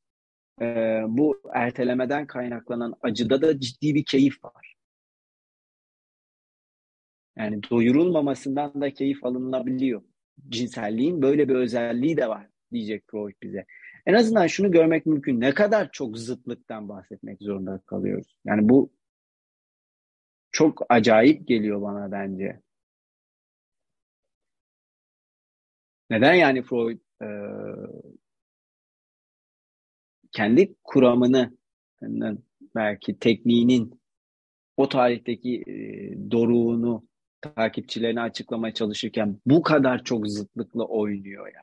Speaker 2: e, bu ertelemeden kaynaklanan acıda da ciddi bir keyif var. Yani doyurulmamasından da keyif alınabiliyor. Cinselliğin böyle bir özelliği de var diyecek Freud bize. En azından şunu görmek mümkün. Ne kadar çok zıtlıktan bahsetmek zorunda kalıyoruz. Yani bu çok acayip geliyor bana bence. Neden yani Freud e, kendi kuramını belki tekniğinin o tarihteki e, doruğunu takipçilerine açıklamaya çalışırken bu kadar çok zıtlıkla oynuyor ya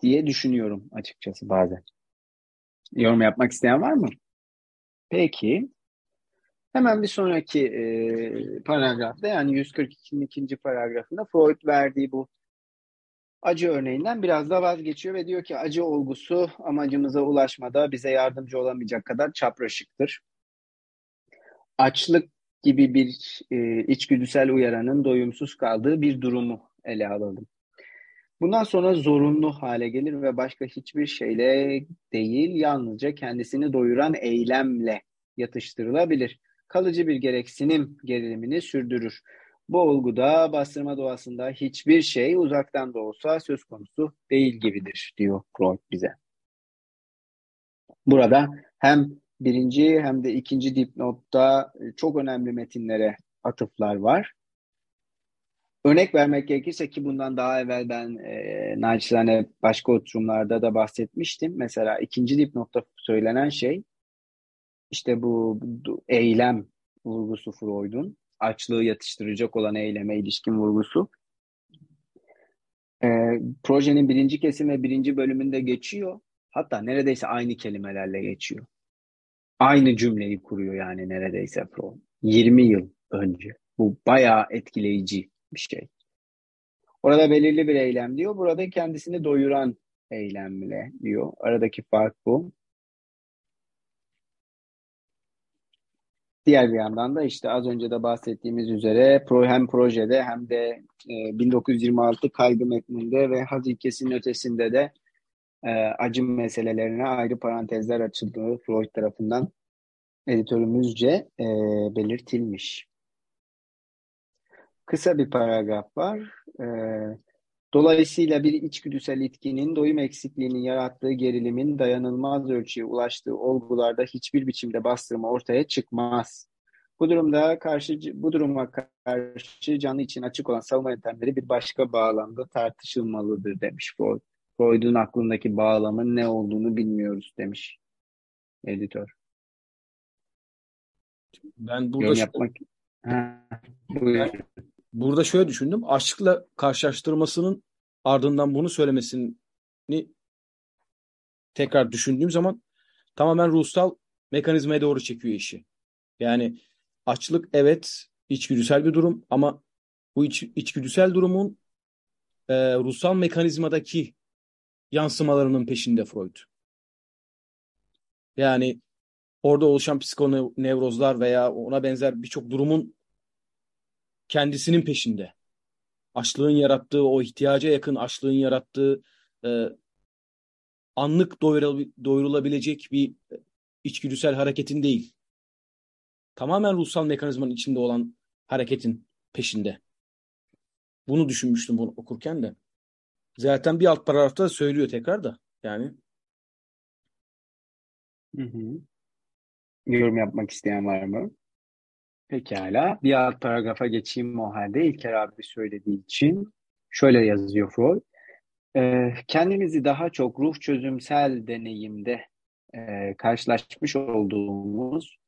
Speaker 2: diye düşünüyorum açıkçası bazen. Yorum yapmak isteyen var mı? Peki. Hemen bir sonraki e, paragrafta yani 142'nin ikinci paragrafında Freud verdiği bu acı örneğinden biraz da vazgeçiyor ve diyor ki acı olgusu amacımıza ulaşmada bize yardımcı olamayacak kadar çapraşıktır. Açlık gibi bir e, içgüdüsel uyaranın doyumsuz kaldığı bir durumu ele alalım. Bundan sonra zorunlu hale gelir ve başka hiçbir şeyle değil, yalnızca kendisini doyuran eylemle yatıştırılabilir. Kalıcı bir gereksinim gerilimini sürdürür. Bu olguda bastırma doğasında hiçbir şey uzaktan da olsa söz konusu değil gibidir diyor Freud bize. Burada hem birinci hem de ikinci dipnotta çok önemli metinlere atıflar var. Örnek vermek gerekirse ki bundan daha evvel ben e, naçizane başka oturumlarda da bahsetmiştim. Mesela ikinci dipnotta söylenen şey işte bu, bu eylem vurgusu Freud'un açlığı yatıştıracak olan eyleme ilişkin vurgusu. E, projenin birinci kesim ve birinci bölümünde geçiyor. Hatta neredeyse aynı kelimelerle geçiyor. Aynı cümleyi kuruyor yani neredeyse Freud. 20 yıl önce. Bu bayağı etkileyici bir şey. Orada belirli bir eylem diyor. Burada kendisini doyuran eylemle diyor. Aradaki fark bu. Diğer bir yandan da işte az önce de bahsettiğimiz üzere hem projede hem de 1926 e, kaygı metninde ve haz ilkesinin ötesinde de e, meselelerine ayrı parantezler açıldığı Freud tarafından editörümüzce e, belirtilmiş. Kısa bir paragraf var. dolayısıyla bir içgüdüsel itkinin doyum eksikliğinin yarattığı gerilimin dayanılmaz ölçüye ulaştığı olgularda hiçbir biçimde bastırma ortaya çıkmaz. Bu durumda karşı bu duruma karşı canlı için açık olan savunma yöntemleri bir başka bağlamda tartışılmalıdır demiş Freud. Freud'un aklındaki bağlamın ne olduğunu bilmiyoruz demiş editör.
Speaker 3: Ben burada yapmak ha, burada şöyle düşündüm. Aşkla karşılaştırmasının ardından bunu söylemesini tekrar düşündüğüm zaman tamamen ruhsal mekanizmaya doğru çekiyor işi. Yani açlık evet içgüdüsel bir durum ama bu iç, içgüdüsel durumun e, ruhsal mekanizmadaki yansımalarının peşinde Freud. Yani orada oluşan psikonevrozlar veya ona benzer birçok durumun kendisinin peşinde. Açlığın yarattığı, o ihtiyaca yakın açlığın yarattığı e, anlık doyurulabilecek bir içgüdüsel hareketin değil. Tamamen ruhsal mekanizmanın içinde olan hareketin peşinde. Bunu düşünmüştüm bunu okurken de. Zaten bir alt paragrafta söylüyor tekrar da yani.
Speaker 2: Hı hı. Yorum yapmak isteyen var mı? Pekala. Bir alt paragrafa geçeyim o halde. İlker abi söylediği için. Şöyle yazıyor Freud. Ee, kendimizi daha çok ruh çözümsel deneyimde e, karşılaşmış olduğumuz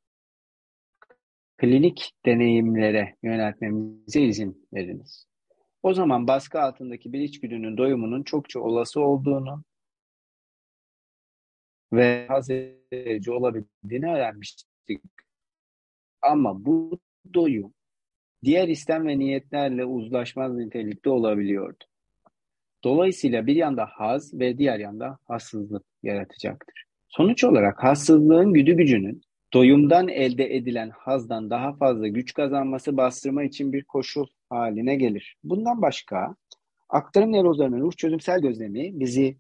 Speaker 2: klinik deneyimlere yöneltmemize izin veriniz. O zaman baskı altındaki bir içgüdünün doyumunun çokça olası olduğunu ve haz olabildiğini öğrenmiştik. Ama bu doyum diğer istem ve niyetlerle uzlaşmaz nitelikte olabiliyordu. Dolayısıyla bir yanda haz ve diğer yanda hassızlık yaratacaktır. Sonuç olarak hassızlığın güdü gücünün doyumdan elde edilen hazdan daha fazla güç kazanması bastırma için bir koşul haline gelir. Bundan başka aktarım nevrozlarının ruh çözümsel gözlemi bizi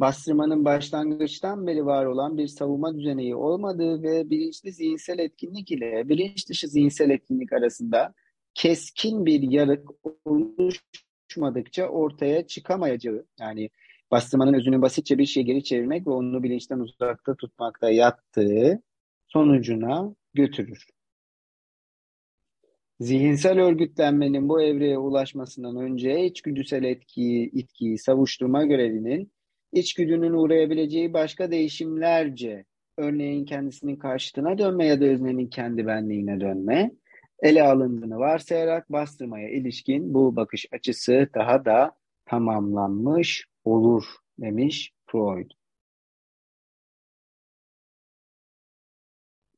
Speaker 2: bastırmanın başlangıçtan beri var olan bir savunma düzeneği olmadığı ve bilinçli zihinsel etkinlik ile bilinç dışı zihinsel etkinlik arasında keskin bir yarık oluşmadıkça ortaya çıkamayacağı yani bastırmanın özünü basitçe bir şey geri çevirmek ve onu bilinçten uzakta tutmakta yattığı sonucuna götürür. Zihinsel örgütlenmenin bu evreye ulaşmasından önce içgüdüsel etkiyi, itkiyi savuşturma görevinin içgüdünün uğrayabileceği başka değişimlerce, örneğin kendisinin karşıtına dönme ya da öznenin kendi benliğine dönme, ele alındığını varsayarak bastırmaya ilişkin bu bakış açısı daha da tamamlanmış olur demiş Freud.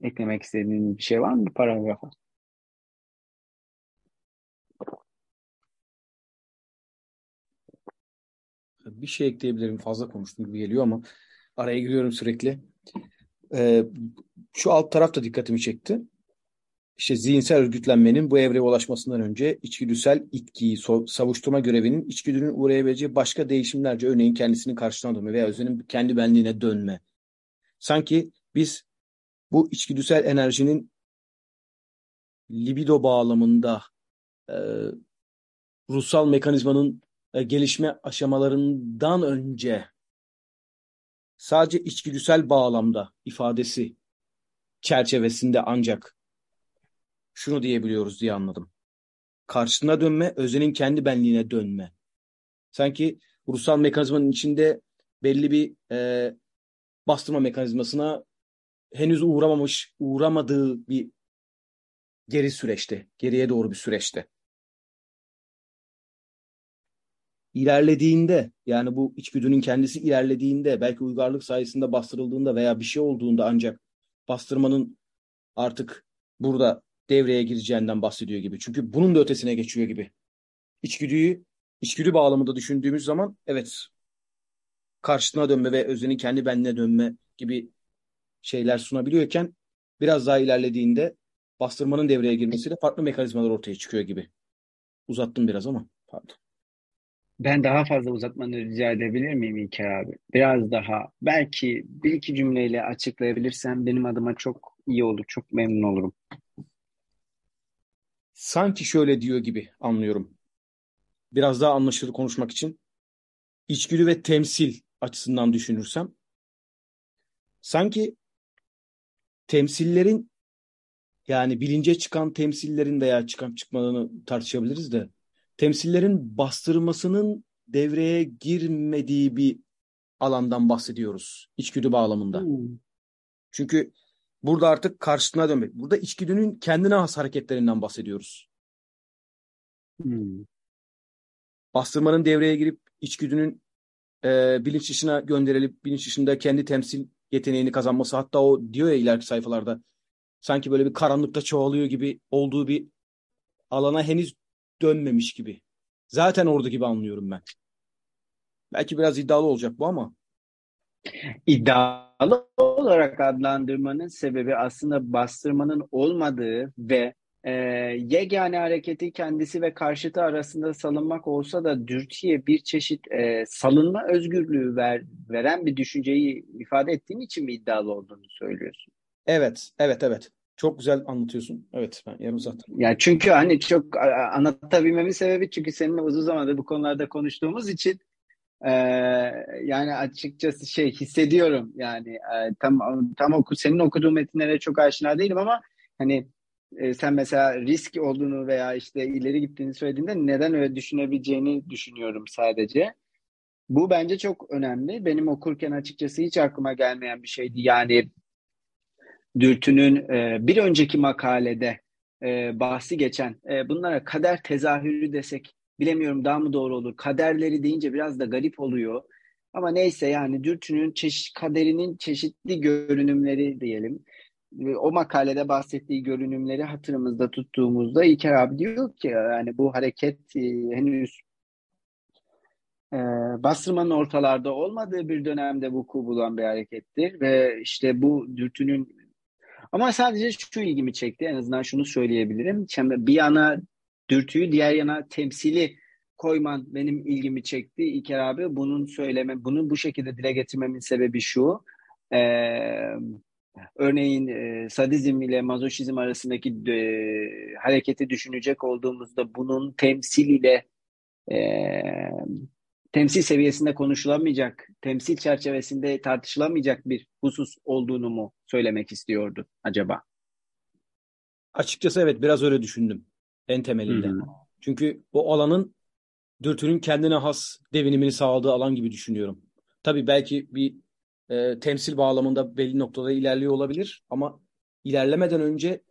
Speaker 2: Eklemek istediğin bir şey var mı paragrafa?
Speaker 3: Bir şey ekleyebilirim. Fazla konuştum gibi geliyor ama araya giriyorum sürekli. Ee, şu alt taraf da dikkatimi çekti. İşte zihinsel örgütlenmenin bu evreye ulaşmasından önce içgüdüsel itkiyi savuşturma görevinin içgüdünün uğrayabileceği başka değişimlerce örneğin kendisinin karşısına dönme veya özünün kendi benliğine dönme. Sanki biz bu içgüdüsel enerjinin libido bağlamında e, ruhsal mekanizmanın gelişme aşamalarından önce sadece içgüdüsel bağlamda ifadesi çerçevesinde ancak şunu diyebiliyoruz diye anladım. Karşısına dönme, özenin kendi benliğine dönme. Sanki ruhsal mekanizmanın içinde belli bir e, bastırma mekanizmasına henüz uğramamış, uğramadığı bir geri süreçte, geriye doğru bir süreçte. İlerlediğinde yani bu içgüdünün kendisi ilerlediğinde belki uygarlık sayesinde bastırıldığında veya bir şey olduğunda ancak bastırmanın artık burada devreye gireceğinden bahsediyor gibi. Çünkü bunun da ötesine geçiyor gibi. İçgüdüyü, içgüdü bağlamında düşündüğümüz zaman evet karşısına dönme ve özünün kendi benliğine dönme gibi şeyler sunabiliyorken biraz daha ilerlediğinde bastırmanın devreye girmesiyle farklı mekanizmalar ortaya çıkıyor gibi. Uzattım biraz ama pardon.
Speaker 2: Ben daha fazla uzatmanı rica edebilir miyim İlker abi? Biraz daha belki bir iki cümleyle açıklayabilirsem benim adıma çok iyi olur, çok memnun olurum.
Speaker 3: Sanki şöyle diyor gibi anlıyorum. Biraz daha anlaşılır konuşmak için. İçgüdü ve temsil açısından düşünürsem sanki temsillerin yani bilince çıkan temsillerin veya çıkan çıkmadığını tartışabiliriz de temsillerin bastırmasının devreye girmediği bir alandan bahsediyoruz içgüdü bağlamında. Hmm. Çünkü burada artık karşısına dönmek. Burada içgüdünün kendine has hareketlerinden bahsediyoruz. Hmm. Bastırmanın devreye girip içgüdünün e, bilinç dışına gönderilip bilinç dışında kendi temsil yeteneğini kazanması hatta o diyor ya ileriki sayfalarda sanki böyle bir karanlıkta çoğalıyor gibi olduğu bir alana henüz dönmemiş gibi. Zaten orada gibi anlıyorum ben. Belki biraz iddialı olacak bu ama.
Speaker 2: İddialı olarak adlandırmanın sebebi aslında bastırmanın olmadığı ve e, yegane hareketi kendisi ve karşıtı arasında salınmak olsa da dürtüye bir çeşit e, salınma özgürlüğü ver, veren bir düşünceyi ifade ettiğin için mi iddialı olduğunu söylüyorsun?
Speaker 3: Evet, evet, evet. Çok güzel anlatıyorsun. Evet, ben yarım uzattım.
Speaker 2: Ya çünkü hani çok anlatabilmemin sebebi çünkü seninle uzun zamandır bu konularda konuştuğumuz için e, yani açıkçası şey hissediyorum yani e, tam tam oku senin okuduğun metinlere çok aşina değilim ama hani e, sen mesela risk olduğunu veya işte ileri gittiğini söylediğinde neden öyle düşünebileceğini düşünüyorum sadece. Bu bence çok önemli. Benim okurken açıkçası hiç aklıma gelmeyen bir şeydi. Yani Dürtü'nün e, bir önceki makalede e, bahsi geçen e, bunlara kader tezahürü desek bilemiyorum daha mı doğru olur. Kaderleri deyince biraz da garip oluyor. Ama neyse yani Dürtü'nün çeşit, kaderinin çeşitli görünümleri diyelim. O makalede bahsettiği görünümleri hatırımızda tuttuğumuzda İlker abi diyor ki yani bu hareket henüz e, bastırmanın ortalarda olmadığı bir dönemde vuku bulan bir harekettir ve işte bu dürtünün ama sadece şu ilgimi çekti en azından şunu söyleyebilirim. Bir yana dürtüyü diğer yana temsili koyman benim ilgimi çekti İlker abi. Bunun söyleme, bunu bu şekilde dile getirmemin sebebi şu. Ee, örneğin e, sadizm ile mazoşizm arasındaki e, hareketi düşünecek olduğumuzda bunun temsil ile e, temsil seviyesinde konuşulamayacak, temsil çerçevesinde tartışılamayacak bir husus olduğunu mu söylemek istiyordu acaba?
Speaker 3: Açıkçası evet biraz öyle düşündüm en temelinde. Hı. Çünkü o alanın dürtünün kendine has devinimini sağladığı alan gibi düşünüyorum. Tabii belki bir e, temsil bağlamında belli noktada ilerliyor olabilir ama ilerlemeden önce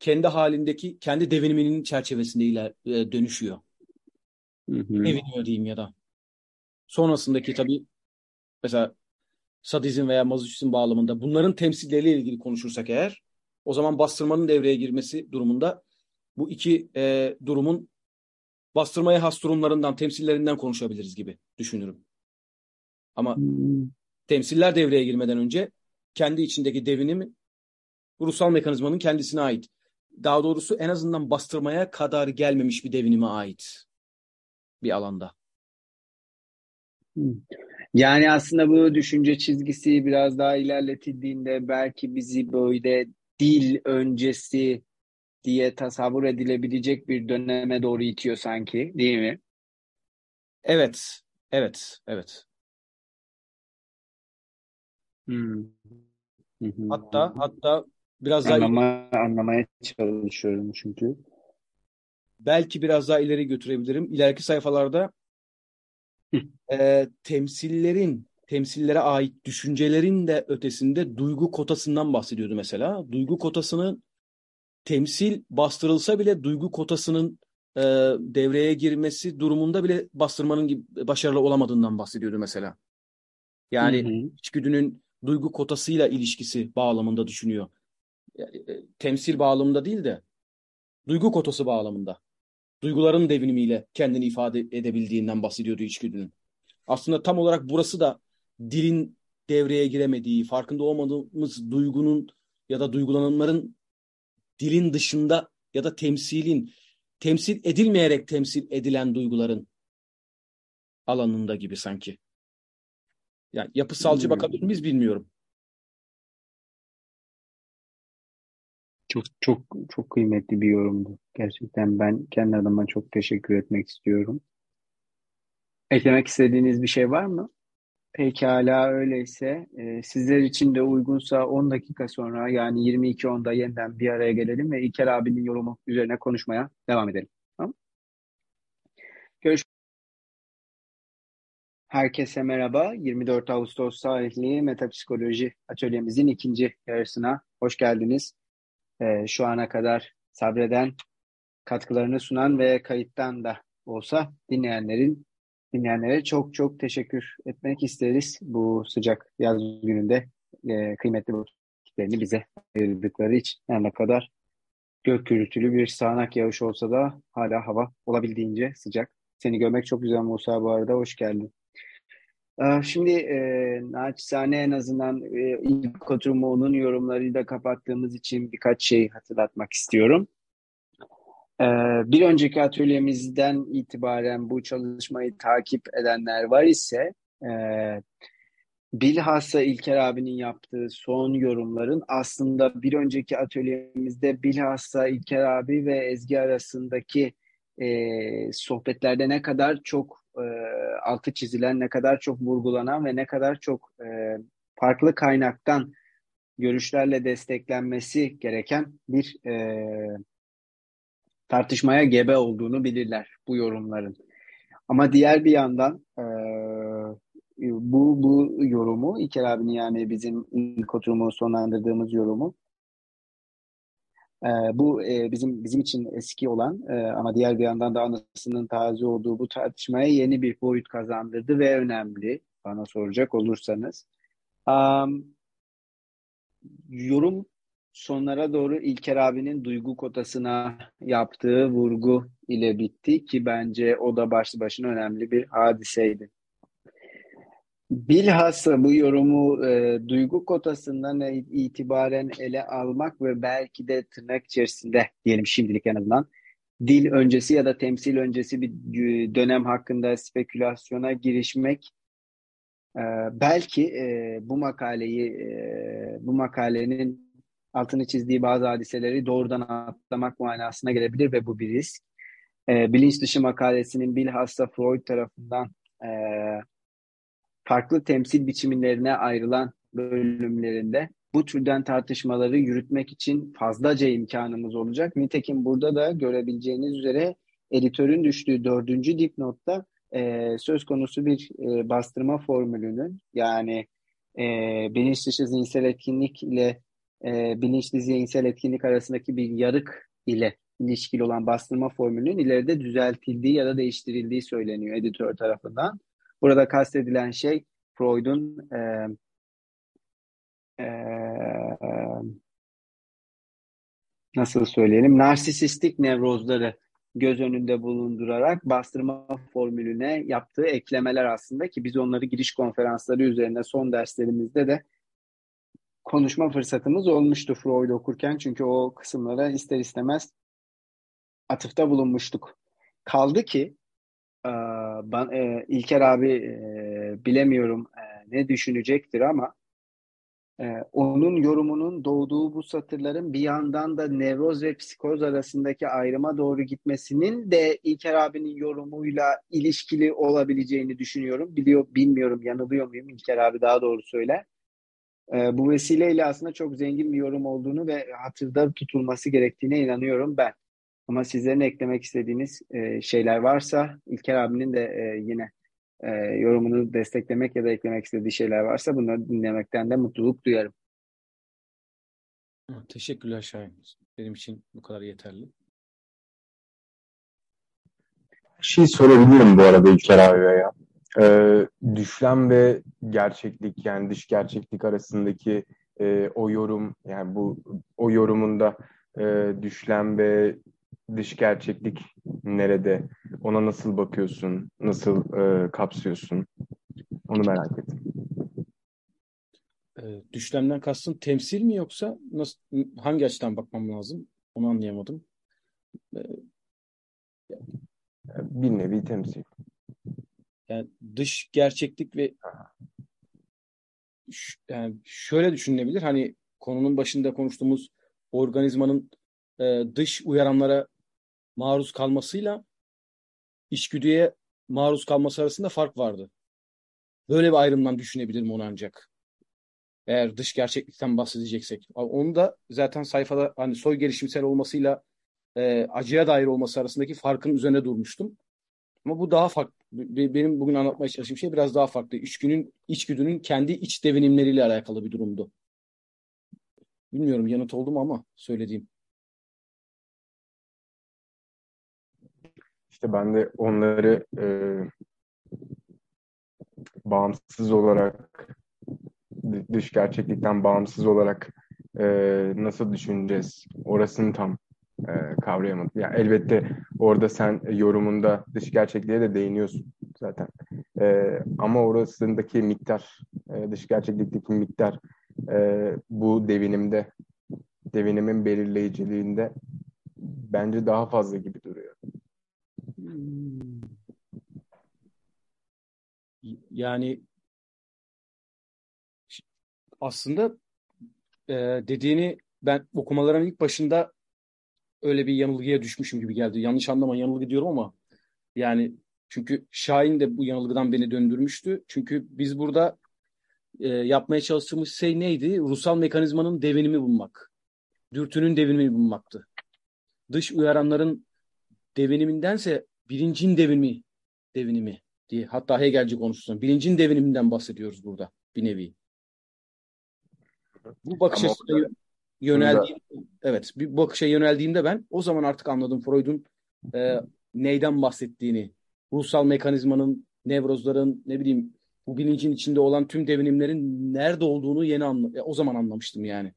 Speaker 3: kendi halindeki kendi deviniminin çerçevesinde iler, e, dönüşüyor. Hı hı. Deviniyor diyeyim ya da. Sonrasındaki tabii mesela sadizm veya mazoşizm bağlamında bunların temsilleriyle ilgili konuşursak eğer o zaman bastırmanın devreye girmesi durumunda bu iki e, durumun bastırmaya has durumlarından, temsillerinden konuşabiliriz gibi düşünürüm. Ama hmm. temsiller devreye girmeden önce kendi içindeki devinimi ruhsal mekanizmanın kendisine ait. Daha doğrusu en azından bastırmaya kadar gelmemiş bir devinime ait bir alanda.
Speaker 2: Yani aslında bu düşünce çizgisi biraz daha ilerletildiğinde belki bizi böyle dil öncesi diye tasavvur edilebilecek bir döneme doğru itiyor sanki, değil mi?
Speaker 3: Evet, evet, evet.
Speaker 2: Hmm.
Speaker 3: Hatta hatta biraz daha
Speaker 2: Anlama, anlamaya çalışıyorum çünkü.
Speaker 3: Belki biraz daha ileri götürebilirim. İleriki sayfalarda e, temsillerin, temsillere ait düşüncelerin de ötesinde duygu kotasından bahsediyordu mesela. Duygu kotasının temsil bastırılsa bile duygu kotasının e, devreye girmesi durumunda bile bastırmanın başarılı olamadığından bahsediyordu mesela. Yani hı hı. içgüdünün duygu kotasıyla ilişkisi bağlamında düşünüyor. Yani, e, temsil bağlamında değil de duygu kotası bağlamında. Duyguların devinimiyle kendini ifade edebildiğinden bahsediyordu içgüdünün. Aslında tam olarak burası da dilin devreye giremediği, farkında olmadığımız duygunun ya da duygulanımların dilin dışında ya da temsilin, temsil edilmeyerek temsil edilen duyguların alanında gibi sanki. Yani yapısalcı hmm. bakabilir miyiz bilmiyorum.
Speaker 2: Çok çok çok kıymetli bir yorumdu. Gerçekten ben kendi adıma çok teşekkür etmek istiyorum. Eklemek istediğiniz bir şey var mı? Pekala öyleyse e, sizler için de uygunsa 10 dakika sonra yani 22.10'da yeniden bir araya gelelim ve İlker abinin yorumu üzerine konuşmaya devam edelim. Tamam? Görüşmek Herkese merhaba. 24 Ağustos tarihli Metapsikoloji atölyemizin ikinci yarısına hoş geldiniz. Ee, şu ana kadar sabreden, katkılarını sunan ve kayıttan da olsa dinleyenlerin dinleyenlere çok çok teşekkür etmek isteriz. Bu sıcak yaz gününde e, kıymetli vakitlerini bize ayırdıkları için. Yani ne kadar gök gürültülü bir sağanak yağış olsa da hala hava olabildiğince sıcak. Seni görmek çok güzel Musa bu arada. Hoş geldin. Ee, şimdi e, naçizane en azından e, ilk oturumu onun yorumlarıyla kapattığımız için birkaç şey hatırlatmak istiyorum. Ee, bir önceki atölyemizden itibaren bu çalışmayı takip edenler var ise e, bilhassa İlker abinin yaptığı son yorumların aslında bir önceki atölyemizde bilhassa İlker abi ve Ezgi arasındaki e, sohbetlerde ne kadar çok e, altı çizilen, ne kadar çok vurgulanan ve ne kadar çok e, farklı kaynaktan görüşlerle desteklenmesi gereken bir e, tartışmaya gebe olduğunu bilirler bu yorumların. Ama diğer bir yandan e, bu bu yorumu İlker abinin yani bizim ilk oturumu sonlandırdığımız yorumu e, bu e, bizim bizim için eski olan e, ama diğer bir yandan da anısının taze olduğu bu tartışmaya yeni bir boyut kazandırdı ve önemli bana soracak olursanız. Um, yorum sonlara doğru İlker abinin duygu kotasına yaptığı vurgu ile bitti ki bence o da başlı başına önemli bir hadiseydi. Bilhassa bu yorumu e, duygu kotasından itibaren ele almak ve belki de tırnak içerisinde diyelim şimdilik en azından dil öncesi ya da temsil öncesi bir dönem hakkında spekülasyona girişmek e, belki e, bu makaleyi e, bu makalenin altını çizdiği bazı hadiseleri doğrudan atlamak manasına gelebilir ve bu bir risk. E, bilinç dışı makalesinin bilhassa Freud tarafından e, farklı temsil biçimlerine ayrılan bölümlerinde bu türden tartışmaları yürütmek için fazlaca imkanımız olacak. Nitekim burada da görebileceğiniz üzere editörün düştüğü dördüncü dipnotta e, söz konusu bir e, bastırma formülünün yani e, bilinç zihinsel etkinlik ile e, bilinçli zihinsel etkinlik arasındaki bir yarık ile ilişkili olan bastırma formülünün ileride düzeltildiği ya da değiştirildiği söyleniyor editör tarafından. Burada kastedilen şey Freud'un e, e, nasıl söyleyelim narsisistik nevrozları göz önünde bulundurarak bastırma formülüne yaptığı eklemeler aslında ki biz onları giriş konferansları üzerine son derslerimizde de konuşma fırsatımız olmuştu Freud okurken çünkü o kısımlara ister istemez atıfta bulunmuştuk. Kaldı ki ben, e, İlker abi e, bilemiyorum e, ne düşünecektir ama ee, onun yorumunun doğduğu bu satırların bir yandan da nevroz ve psikoz arasındaki ayrıma doğru gitmesinin de İlker abinin yorumuyla ilişkili olabileceğini düşünüyorum. Biliyor, bilmiyorum yanılıyor muyum İlker abi daha doğru söyle. Ee, bu vesileyle aslında çok zengin bir yorum olduğunu ve hatırda tutulması gerektiğine inanıyorum ben. Ama sizlerin eklemek istediğiniz e, şeyler varsa İlker abinin de e, yine e, yorumunu desteklemek ya da eklemek istediği şeyler varsa bunları dinlemekten de mutluluk duyarım.
Speaker 3: Teşekkürler Şahin. Benim için bu kadar yeterli.
Speaker 5: Bir şey sorabilirim bu arada İlker abiye ya. Ee, düşlem ve gerçeklik yani dış gerçeklik arasındaki e, o yorum yani bu o yorumunda e, düşlem ve dış gerçeklik nerede? Ona nasıl bakıyorsun? Nasıl e, kapsıyorsun? Onu merak ettim.
Speaker 3: E, düşlemden kastın temsil mi yoksa nasıl hangi açıdan bakmam lazım? Onu anlayamadım.
Speaker 5: E, bir nevi temsil.
Speaker 3: Yani dış gerçeklik ve yani şöyle düşünülebilir. Hani konunun başında konuştuğumuz organizmanın e, dış uyaranlara maruz kalmasıyla içgüdüye maruz kalması arasında fark vardı. Böyle bir ayrımdan düşünebilirim onu ancak. Eğer dış gerçeklikten bahsedeceksek. Onu da zaten sayfada hani soy gelişimsel olmasıyla e, acıya dair olması arasındaki farkın üzerine durmuştum. Ama bu daha farklı. Benim bugün anlatmaya çalıştığım şey biraz daha farklı. İçgünün, içgüdünün kendi iç devinimleriyle alakalı bir durumdu. Bilmiyorum yanıt oldu mu ama söylediğim.
Speaker 5: İşte ben de onları e, bağımsız olarak dış gerçeklikten bağımsız olarak e, nasıl düşüneceğiz orasını tam e, kavrayamadım. Yani elbette orada sen yorumunda dış gerçekliğe de değiniyorsun zaten. E, ama orasındaki miktar, e, dış gerçeklikteki miktar e, bu devinimde, devinimin belirleyiciliğinde bence daha fazla gibi duruyor.
Speaker 3: Yani aslında e, dediğini ben okumaların ilk başında öyle bir yanılgıya düşmüşüm gibi geldi. Yanlış anlama yanılgı diyorum ama yani çünkü Şahin de bu yanılgıdan beni döndürmüştü. Çünkü biz burada e, yapmaya çalıştığımız şey neydi? Ruhsal mekanizmanın devinimi bulmak. Dürtünün devinimi bulmaktı. Dış uyaranların devinimindense bilincin devinimi, devinimi diye hatta Hegelci konuşsun. Bilincin deviniminden bahsediyoruz burada bir nevi. Bu bakış açısına yöneldiğim, evet bir bakışa yöneldiğimde ben o zaman artık anladım Freud'un e, neyden bahsettiğini. Ruhsal mekanizmanın, nevrozların, ne bileyim bu bilincin içinde olan tüm devinimlerin nerede olduğunu yeni anla o zaman anlamıştım yani.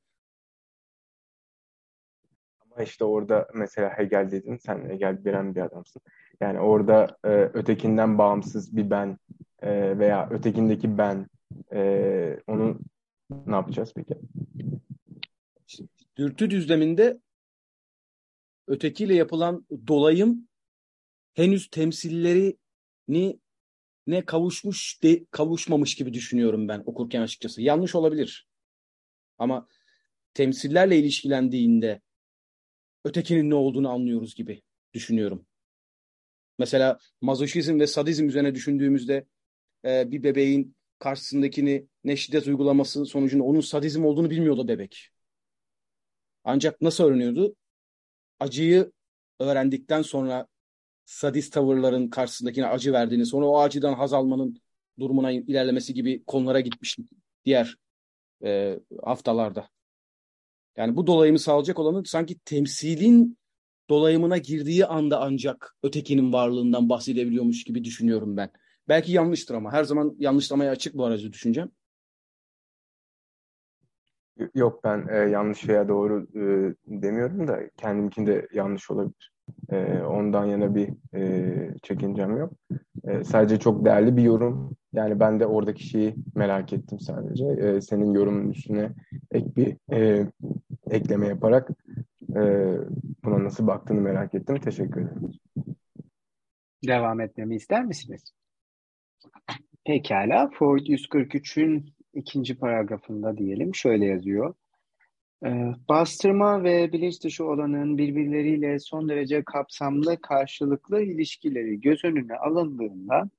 Speaker 5: Ama işte orada mesela Hegel dedin, sen Hegel bilen bir adamsın. Yani orada e, ötekinden bağımsız bir ben e, veya ötekindeki ben e, onu ne yapacağız peki?
Speaker 3: Dürtü düzleminde ötekiyle yapılan dolayım henüz temsillerini ne kavuşmuş de kavuşmamış gibi düşünüyorum ben okurken açıkçası. Yanlış olabilir. Ama temsillerle ilişkilendiğinde ötekinin ne olduğunu anlıyoruz gibi düşünüyorum. Mesela mazoşizm ve sadizm üzerine düşündüğümüzde e, bir bebeğin karşısındakini ne şiddet uygulaması sonucunda onun sadizm olduğunu bilmiyordu bebek. Ancak nasıl öğreniyordu? Acıyı öğrendikten sonra sadist tavırların karşısındakine acı verdiğini, sonra o acıdan haz almanın durumuna ilerlemesi gibi konulara gitmiştik diğer e, haftalarda. Yani bu dolayımı sağlayacak olanın sanki temsilin dolayımına girdiği anda ancak ötekinin varlığından bahsedebiliyormuş gibi düşünüyorum ben. Belki yanlıştır ama her zaman yanlışlamaya açık bu aracı düşüncem.
Speaker 5: Yok ben e, yanlış veya doğru e, demiyorum da kendimkinde yanlış olabilir. E, ondan yana bir e, çekincem yok. E, sadece çok değerli bir yorum. Yani ben de oradaki şeyi merak ettim sadece. E, senin yorumun üstüne ek bir e, ekleme yaparak e, buna nasıl baktığını merak ettim. Teşekkür ederim.
Speaker 2: Devam etmemi ister misiniz? Pekala. Freud 143'ün ikinci paragrafında diyelim şöyle yazıyor. Ee, bastırma ve bilinç dışı olanın birbirleriyle son derece kapsamlı karşılıklı ilişkileri göz önüne alındığında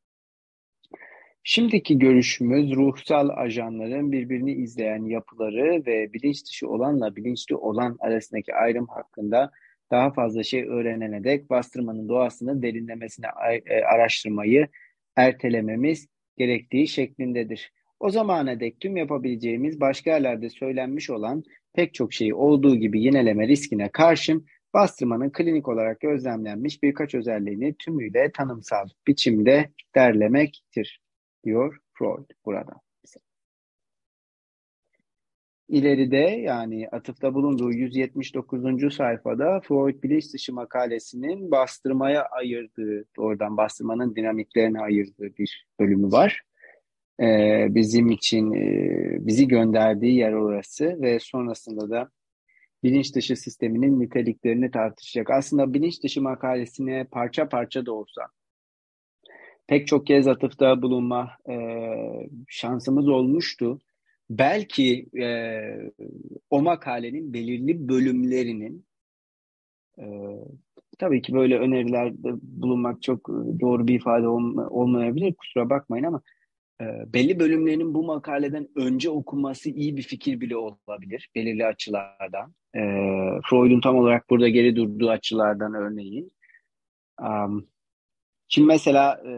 Speaker 2: şimdiki görüşümüz ruhsal ajanların birbirini izleyen yapıları ve bilinç dışı olanla bilinçli olan arasındaki ayrım hakkında daha fazla şey öğrenene dek bastırmanın doğasını derinlemesine e, araştırmayı ertelememiz gerektiği şeklindedir. O zamana dek tüm yapabileceğimiz başka yerlerde söylenmiş olan pek çok şeyi olduğu gibi yineleme riskine karşın bastırmanın klinik olarak gözlemlenmiş birkaç özelliğini tümüyle tanımsal biçimde derlemektir, diyor Freud burada. İleride yani atıfta bulunduğu 179. sayfada Freud bilinç dışı makalesinin bastırmaya ayırdığı, doğrudan bastırmanın dinamiklerine ayırdığı bir bölümü var e, bizim için e, bizi gönderdiği yer orası ve sonrasında da bilinç dışı sisteminin niteliklerini tartışacak. Aslında bilinç dışı makalesine parça parça da olsa pek çok kez atıfta bulunma e, şansımız olmuştu. Belki e, o makalenin belirli bölümlerinin e, tabii ki böyle önerilerde bulunmak çok doğru bir ifade olma, olmayabilir kusura bakmayın ama e, belli bölümlerinin bu makaleden önce okunması iyi bir fikir bile olabilir belirli açılardan. E, Freud'un tam olarak burada geri durduğu açılardan örneğin. Um, şimdi mesela e,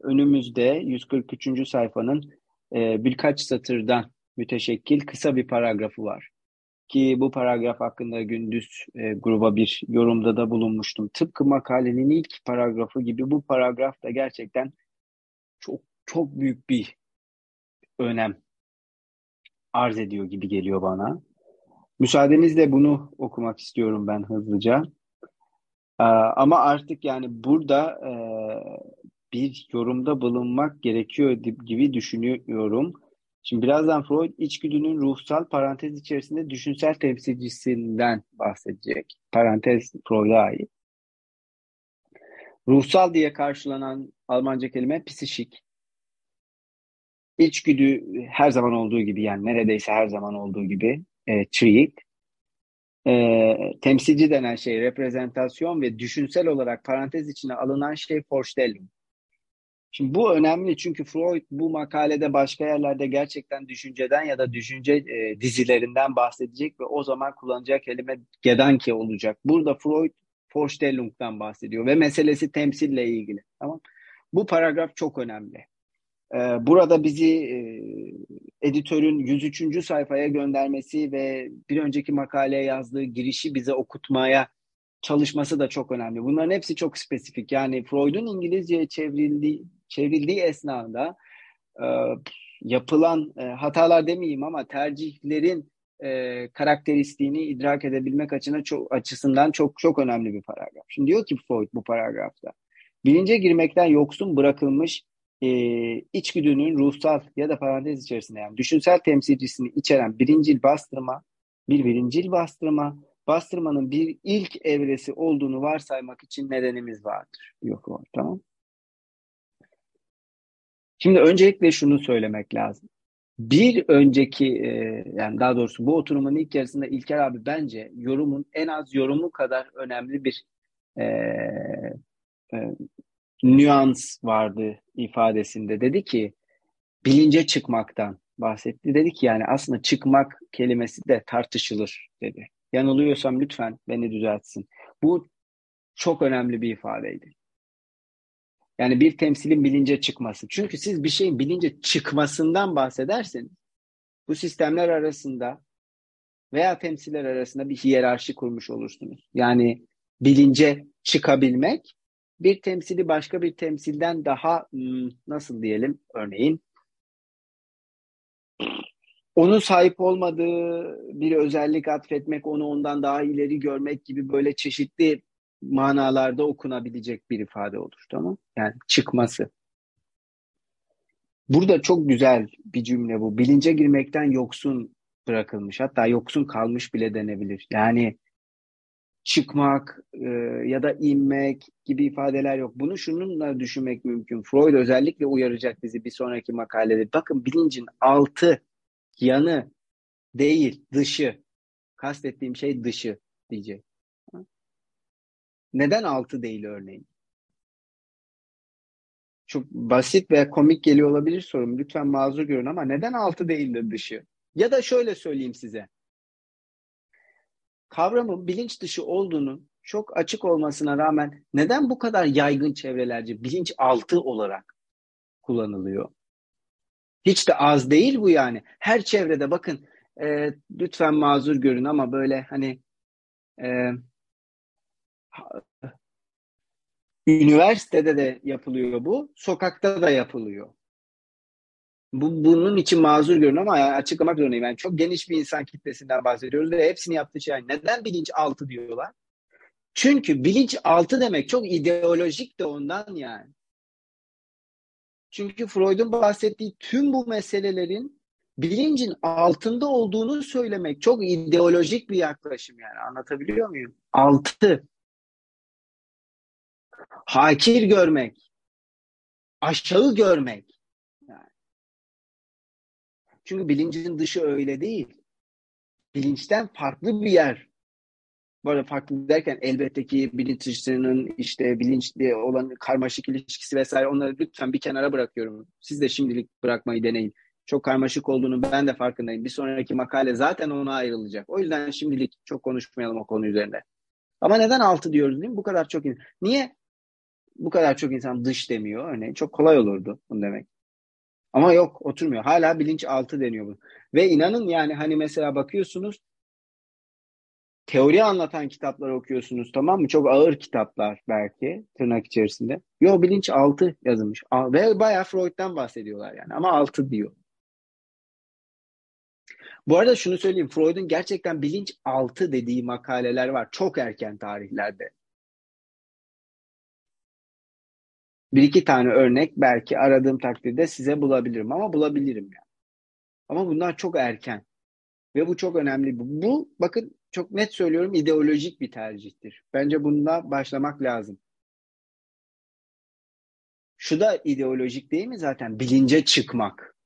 Speaker 2: önümüzde 143. sayfanın e, birkaç satırdan müteşekkil kısa bir paragrafı var. Ki bu paragraf hakkında gündüz e, gruba bir yorumda da bulunmuştum. Tıpkı makalenin ilk paragrafı gibi bu paragraf da gerçekten çok çok büyük bir önem arz ediyor gibi geliyor bana. Müsaadenizle bunu okumak istiyorum ben hızlıca. Ee, ama artık yani burada e, bir yorumda bulunmak gerekiyor gibi düşünüyorum. Şimdi birazdan Freud içgüdünün ruhsal parantez içerisinde düşünsel temsilcisinden bahsedecek. Parantez Freud'a ait. Ruhsal diye karşılanan Almanca kelime psişik. İçgüdü her zaman olduğu gibi yani neredeyse her zaman olduğu gibi e, treat. E, temsilci denen şey reprezentasyon ve düşünsel olarak parantez içine alınan şey Vorstellung. Şimdi bu önemli çünkü Freud bu makalede başka yerlerde gerçekten düşünceden ya da düşünce e, dizilerinden bahsedecek ve o zaman kullanacak kelime Gedanke olacak. Burada Freud Vorstellung'dan bahsediyor ve meselesi temsille ilgili. Tamam? Bu paragraf çok önemli. Ee, burada bizi e, editörün 103. sayfaya göndermesi ve bir önceki makaleye yazdığı girişi bize okutmaya çalışması da çok önemli. Bunların hepsi çok spesifik. Yani Freud'un İngilizceye çevrildiği, çevrildiği esnada e, yapılan e, hatalar demeyeyim ama tercihlerin karakteristiğini idrak edebilmek açısından çok, açısından çok çok önemli bir paragraf. Şimdi diyor ki Freud bu paragrafta. Bilince girmekten yoksun bırakılmış e, içgüdünün ruhsal ya da parantez içerisinde yani düşünsel temsilcisini içeren birincil bastırma, bir birincil bastırma, bastırmanın bir ilk evresi olduğunu varsaymak için nedenimiz vardır. Yok var tamam. Şimdi öncelikle şunu söylemek lazım. Bir önceki e, yani daha doğrusu bu oturumun ilk yarısında İlker abi bence yorumun en az yorumu kadar önemli bir e, e, nüans vardı ifadesinde. Dedi ki bilince çıkmaktan bahsetti. Dedi ki yani aslında çıkmak kelimesi de tartışılır dedi. Yanılıyorsam lütfen beni düzeltsin. Bu çok önemli bir ifadeydi. Yani bir temsilin bilince çıkması. Çünkü siz bir şeyin bilince çıkmasından bahsederseniz bu sistemler arasında veya temsiller arasında bir hiyerarşi kurmuş olursunuz. Yani bilince çıkabilmek bir temsili başka bir temsilden daha hmm, nasıl diyelim örneğin onun sahip olmadığı bir özellik atfetmek, onu ondan daha ileri görmek gibi böyle çeşitli manalarda okunabilecek bir ifade olur. Tamam? Yani çıkması. Burada çok güzel bir cümle bu. Bilince girmekten yoksun bırakılmış. Hatta yoksun kalmış bile denebilir. Yani çıkmak e, ya da inmek gibi ifadeler yok. Bunu şununla düşünmek mümkün. Freud özellikle uyaracak bizi bir sonraki makalede. Bakın bilincin altı yanı değil, dışı. Kastettiğim şey dışı diyecek. Neden altı değil örneğin? Çok basit ve komik geliyor olabilir sorum. Lütfen mazur görün ama neden altı değildir dışı? Ya da şöyle söyleyeyim size. Kavramın bilinç dışı olduğunu çok açık olmasına rağmen neden bu kadar yaygın çevrelerce bilinç altı olarak kullanılıyor? Hiç de az değil bu yani. Her çevrede bakın e, lütfen mazur görün ama böyle hani e, üniversitede de yapılıyor bu, sokakta da yapılıyor. Bu, bunun için mazur görün ama yani açıklamak zorundayım. Yani çok geniş bir insan kitlesinden bahsediyoruz ve hepsini yaptığı şey. Neden bilinç altı diyorlar? Çünkü bilinç altı demek çok ideolojik de ondan yani. Çünkü Freud'un bahsettiği tüm bu meselelerin bilincin altında olduğunu söylemek çok ideolojik bir yaklaşım yani anlatabiliyor muyum? Altı. Hakir görmek. Aşağı görmek. Çünkü bilincin dışı öyle değil. Bilinçten farklı bir yer böyle farklı derken elbette ki bilinç dışının işte bilinçli olan karmaşık ilişkisi vesaire onları lütfen bir kenara bırakıyorum. Siz de şimdilik bırakmayı deneyin. Çok karmaşık olduğunu ben de farkındayım. Bir sonraki makale zaten ona ayrılacak. O yüzden şimdilik çok konuşmayalım o konu üzerinde. Ama neden altı diyoruz değil mi? Bu kadar çok insan. Niye bu kadar çok insan dış demiyor örneğin? Çok kolay olurdu bunu demek. Ama yok oturmuyor. Hala bilinç altı deniyor bu. Ve inanın yani hani mesela bakıyorsunuz teori anlatan kitaplar okuyorsunuz tamam mı? Çok ağır kitaplar belki tırnak içerisinde. Yo bilinç altı yazılmış. Ve bayağı Freud'dan bahsediyorlar yani ama altı diyor. Bu arada şunu söyleyeyim. Freud'un gerçekten bilinç altı dediği makaleler var. Çok erken tarihlerde. Bir iki tane örnek belki aradığım takdirde size bulabilirim ama bulabilirim yani. Ama bunlar çok erken. Ve bu çok önemli. Bu bakın çok net söylüyorum ideolojik bir tercihtir. Bence bununla başlamak lazım. Şu da ideolojik değil mi zaten? Bilince çıkmak.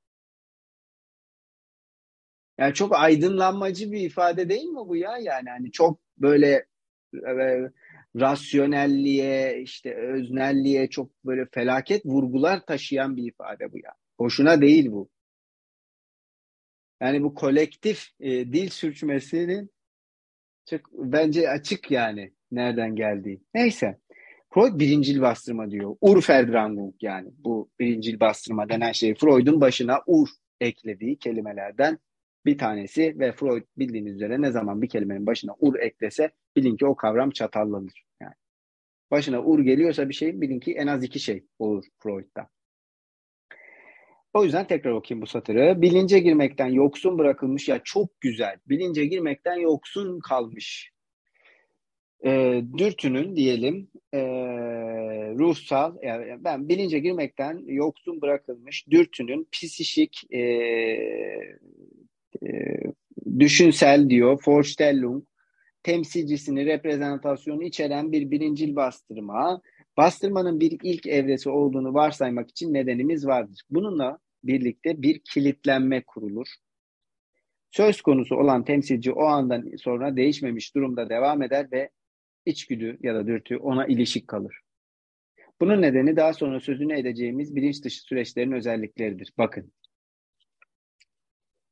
Speaker 2: Yani çok aydınlanmacı bir ifade değil mi bu ya? Yani hani çok böyle e, rasyonelliğe, işte öznelliğe çok böyle felaket vurgular taşıyan bir ifade bu ya. Boşuna değil bu. Yani bu kolektif e, dil sürçmesinin çok bence açık yani nereden geldiği. Neyse. Freud birincil bastırma diyor. Urverdrangung yani bu birincil bastırma denen şey Freud'un başına ur eklediği kelimelerden bir tanesi ve Freud bildiğiniz üzere ne zaman bir kelimenin başına ur eklese bilin ki o kavram çatallanır. Yani başına ur geliyorsa bir şey bilin ki en az iki şey olur Freud'da. O yüzden tekrar okuyayım bu satırı. Bilince girmekten yoksun bırakılmış ya çok güzel. Bilince girmekten yoksun kalmış. E, dürtünün diyelim e, ruhsal yani ben bilince girmekten yoksun bırakılmış dürtünün psişik e, e, düşünsel diyor Vorstellung temsilcisini, reprezentasyonu içeren bir birincil bastırma, bastırmanın bir ilk evresi olduğunu varsaymak için nedenimiz vardır. Bununla birlikte bir kilitlenme kurulur. Söz konusu olan temsilci o andan sonra değişmemiş durumda devam eder ve içgüdü ya da dürtü ona ilişik kalır. Bunun nedeni daha sonra sözünü edeceğimiz bilinç dışı süreçlerin özellikleridir. Bakın.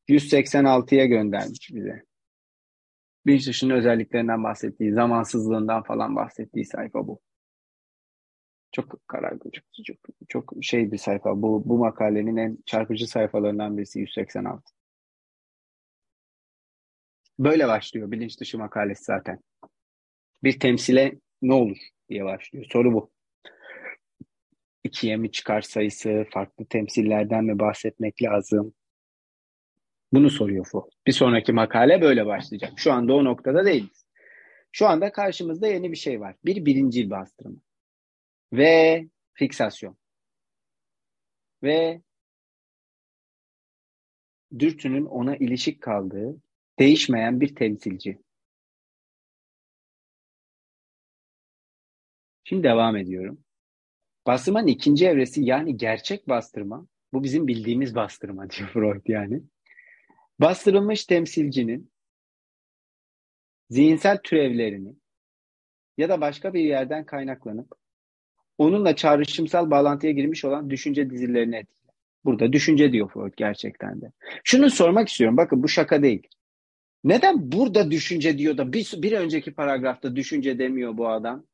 Speaker 2: 186'ya göndermiş bize. Dışının özelliklerinden bahsettiği, zamansızlığından falan bahsettiği sayfa bu. Çok karargı, çok, çok, çok şey bir sayfa. Bu, bu makalenin en çarpıcı sayfalarından birisi 186. Böyle başlıyor bilinç dışı makalesi zaten. Bir temsile ne olur diye başlıyor. Soru bu. İkiye mi çıkar sayısı, farklı temsillerden mi bahsetmek lazım? Bunu soruyor Foucault. Bir sonraki makale böyle başlayacak. Şu anda o noktada değiliz. Şu anda karşımızda yeni bir şey var. Bir birincil bastırma. Ve fiksasyon. Ve dürtünün ona ilişik kaldığı değişmeyen bir temsilci. Şimdi devam ediyorum. Bastırmanın ikinci evresi yani gerçek bastırma. Bu bizim bildiğimiz bastırma diyor Freud yani. Bastırılmış temsilcinin zihinsel türevlerini ya da başka bir yerden kaynaklanıp onunla çağrışımsal bağlantıya girmiş olan düşünce dizilerini etkiler. Burada düşünce diyor Freud gerçekten de. Şunu sormak istiyorum. Bakın bu şaka değil. Neden burada düşünce diyor da bir, bir önceki paragrafta düşünce demiyor bu adam?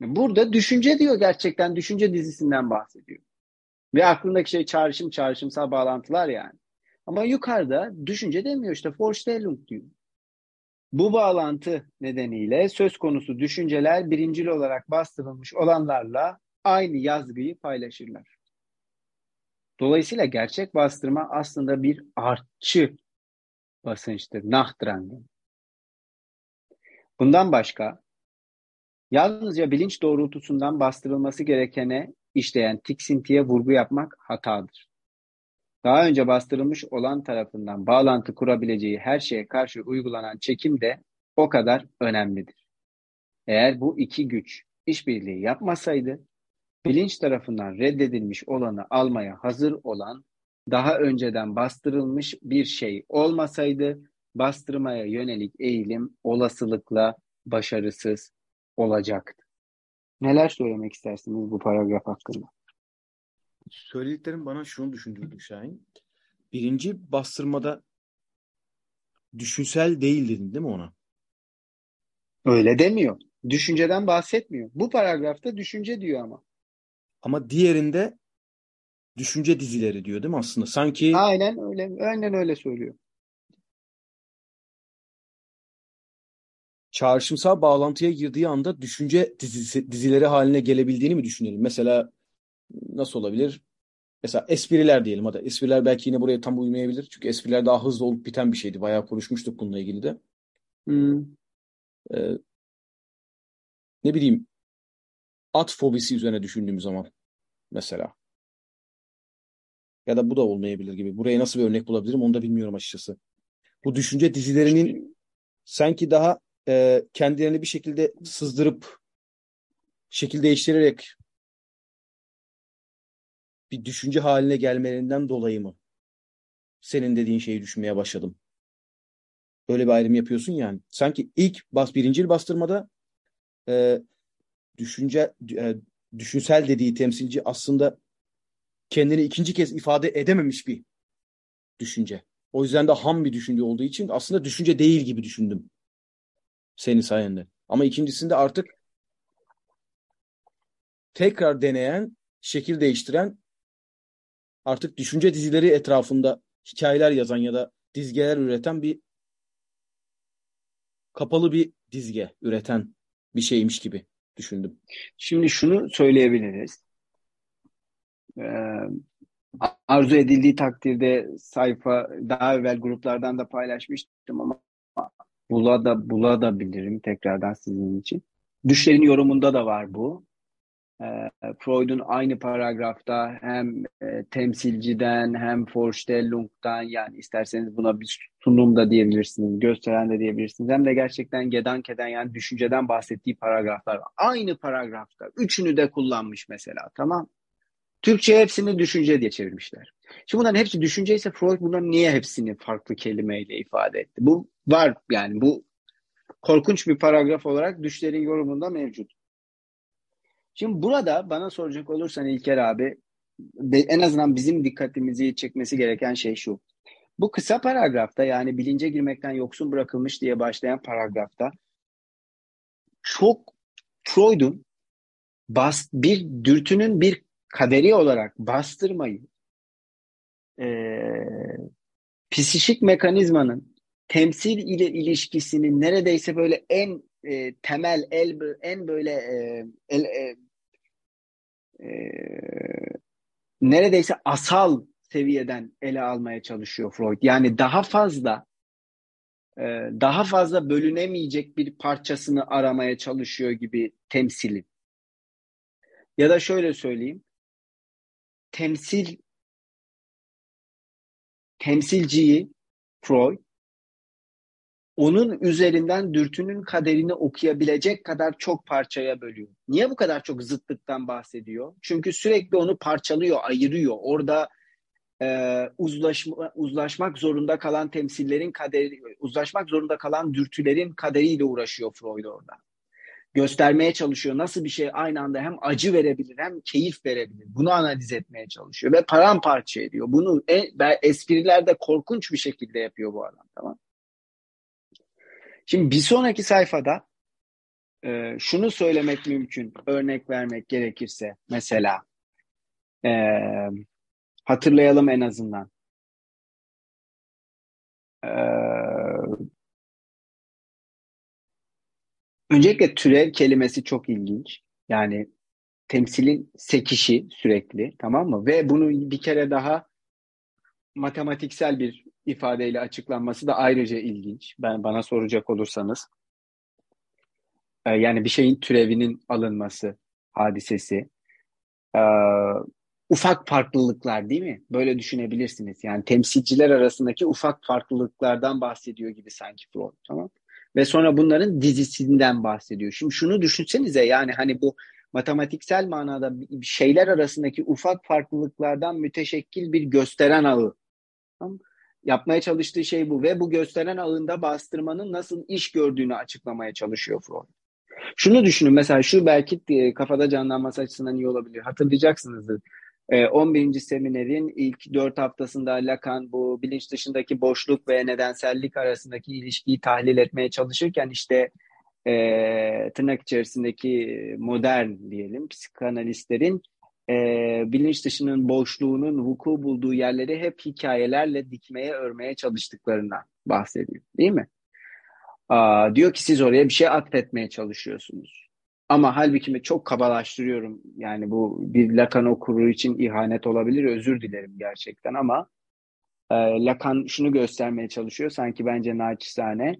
Speaker 2: Burada düşünce diyor gerçekten düşünce dizisinden bahsediyor. Ve aklındaki şey çağrışım çağrışımsal bağlantılar yani. Ama yukarıda düşünce demiyor işte Vorstellung diyor. Bu bağlantı nedeniyle söz konusu düşünceler birincil olarak bastırılmış olanlarla aynı yazgıyı paylaşırlar. Dolayısıyla gerçek bastırma aslında bir artçı basınçtır. Nachtrangen. Bundan başka yalnızca bilinç doğrultusundan bastırılması gerekene işleyen tiksintiye vurgu yapmak hatadır. Daha önce bastırılmış olan tarafından bağlantı kurabileceği her şeye karşı uygulanan çekim de o kadar önemlidir. Eğer bu iki güç işbirliği yapmasaydı, bilinç tarafından reddedilmiş olanı almaya hazır olan, daha önceden bastırılmış bir şey olmasaydı, bastırmaya yönelik eğilim olasılıkla başarısız olacaktı. Neler söylemek istersiniz bu paragraf hakkında?
Speaker 3: Söylediklerim bana şunu düşündürdü Şahin. Birinci bastırmada düşünsel değil dedin değil mi ona?
Speaker 2: Öyle demiyor. Düşünceden bahsetmiyor. Bu paragrafta düşünce diyor ama.
Speaker 3: Ama diğerinde düşünce dizileri diyor değil mi aslında? Sanki
Speaker 2: Aynen öyle. Aynen öyle söylüyor.
Speaker 3: Çağrışımsal bağlantıya girdiği anda düşünce dizisi, dizileri haline gelebildiğini mi düşünelim? Mesela nasıl olabilir? Mesela espriler diyelim hadi. Espriler belki yine buraya tam uymayabilir. Çünkü espriler daha hızlı olup biten bir şeydi. Bayağı konuşmuştuk bununla ilgili de.
Speaker 2: Hmm.
Speaker 3: Ee, ne bileyim at fobisi üzerine düşündüğüm zaman mesela. Ya da bu da olmayabilir gibi. Buraya nasıl bir örnek bulabilirim onu da bilmiyorum açıkçası. Bu düşünce dizilerinin sanki daha e, kendilerini bir şekilde sızdırıp şekil değiştirerek bir düşünce haline gelmelerinden dolayı mı senin dediğin şeyi düşünmeye başladım? Böyle bir ayrım yapıyorsun yani. Sanki ilk bas birincil bastırmada e, düşünce e, düşünsel dediği temsilci aslında kendini ikinci kez ifade edememiş bir düşünce. O yüzden de ham bir düşünce olduğu için aslında düşünce değil gibi düşündüm. Senin sayende. Ama ikincisinde artık tekrar deneyen, şekil değiştiren artık düşünce dizileri etrafında hikayeler yazan ya da dizgeler üreten bir kapalı bir dizge üreten bir şeymiş gibi düşündüm.
Speaker 2: Şimdi şunu söyleyebiliriz. e, arzu edildiği takdirde sayfa daha evvel gruplardan da paylaşmıştım ama bula da bula da bilirim tekrardan sizin için. Düşlerin yorumunda da var bu. E, Freud'un aynı paragrafta hem e, temsilciden hem Vorstellung'dan yani isterseniz buna bir sunum da diyebilirsiniz, gösteren de diyebilirsiniz. Hem de gerçekten Gedanke'den yani düşünceden bahsettiği paragraflar var. Aynı paragrafta. Üçünü de kullanmış mesela tamam. Türkçe hepsini düşünce diye çevirmişler. Şimdi bunların hepsi düşünce ise Freud bunların niye hepsini farklı kelimeyle ifade etti? Bu var yani bu korkunç bir paragraf olarak düşlerin yorumunda mevcut. Şimdi burada bana soracak olursan İlker abi en azından bizim dikkatimizi çekmesi gereken şey şu. Bu kısa paragrafta yani bilince girmekten yoksun bırakılmış diye başlayan paragrafta çok Freud'un bas, bir dürtünün bir kaderi olarak bastırmayı e, psişik mekanizmanın temsil ile ilişkisinin neredeyse böyle en e, temel el en böyle e, el, e, e, neredeyse asal seviyeden ele almaya çalışıyor Freud. Yani daha fazla e, daha fazla bölünemeyecek bir parçasını aramaya çalışıyor gibi temsilin. Ya da şöyle söyleyeyim. Temsil temsilciyi Freud onun üzerinden dürtünün kaderini okuyabilecek kadar çok parçaya bölüyor. Niye bu kadar çok zıtlıktan bahsediyor? Çünkü sürekli onu parçalıyor, ayırıyor. Orada e, uzlaşma, uzlaşmak zorunda kalan temsillerin kaderi, uzlaşmak zorunda kalan dürtülerin kaderiyle uğraşıyor Freud orada. Göstermeye çalışıyor nasıl bir şey aynı anda hem acı verebilir hem keyif verebilir. Bunu analiz etmeye çalışıyor ve paramparça ediyor. Bunu e, esprilerde korkunç bir şekilde yapıyor bu adam tamam Şimdi bir sonraki sayfada e, şunu söylemek mümkün, örnek vermek gerekirse mesela e, hatırlayalım en azından. E, öncelikle türev kelimesi çok ilginç. Yani temsilin sekişi sürekli tamam mı? Ve bunu bir kere daha matematiksel bir ifadeyle açıklanması da ayrıca ilginç. Ben bana soracak olursanız. Ee, yani bir şeyin türevinin alınması hadisesi. Ee, ufak farklılıklar değil mi? Böyle düşünebilirsiniz. Yani temsilciler arasındaki ufak farklılıklardan bahsediyor gibi sanki Freud. Tamam Ve sonra bunların dizisinden bahsediyor. Şimdi şunu düşünsenize yani hani bu matematiksel manada şeyler arasındaki ufak farklılıklardan müteşekkil bir gösteren ağı. Tamam Yapmaya çalıştığı şey bu ve bu gösteren ağında bastırmanın nasıl iş gördüğünü açıklamaya çalışıyor Freud. Şunu düşünün mesela şu belki e, kafada canlanması açısından iyi olabilir. Hatırlayacaksınızdır. 11. E, seminerin ilk 4 haftasında Lacan bu bilinç dışındaki boşluk ve nedensellik arasındaki ilişkiyi tahlil etmeye çalışırken işte e, tırnak içerisindeki modern diyelim psikanalistlerin e, bilinç dışının boşluğunun vuku bulduğu yerleri hep hikayelerle dikmeye, örmeye çalıştıklarından bahsediyor. Değil mi? Aa, diyor ki siz oraya bir şey atfetmeye çalışıyorsunuz. Ama halbuki çok kabalaştırıyorum. Yani bu bir Lacan okuru için ihanet olabilir. Özür dilerim gerçekten ama e, Lacan şunu göstermeye çalışıyor. Sanki bence naçizane.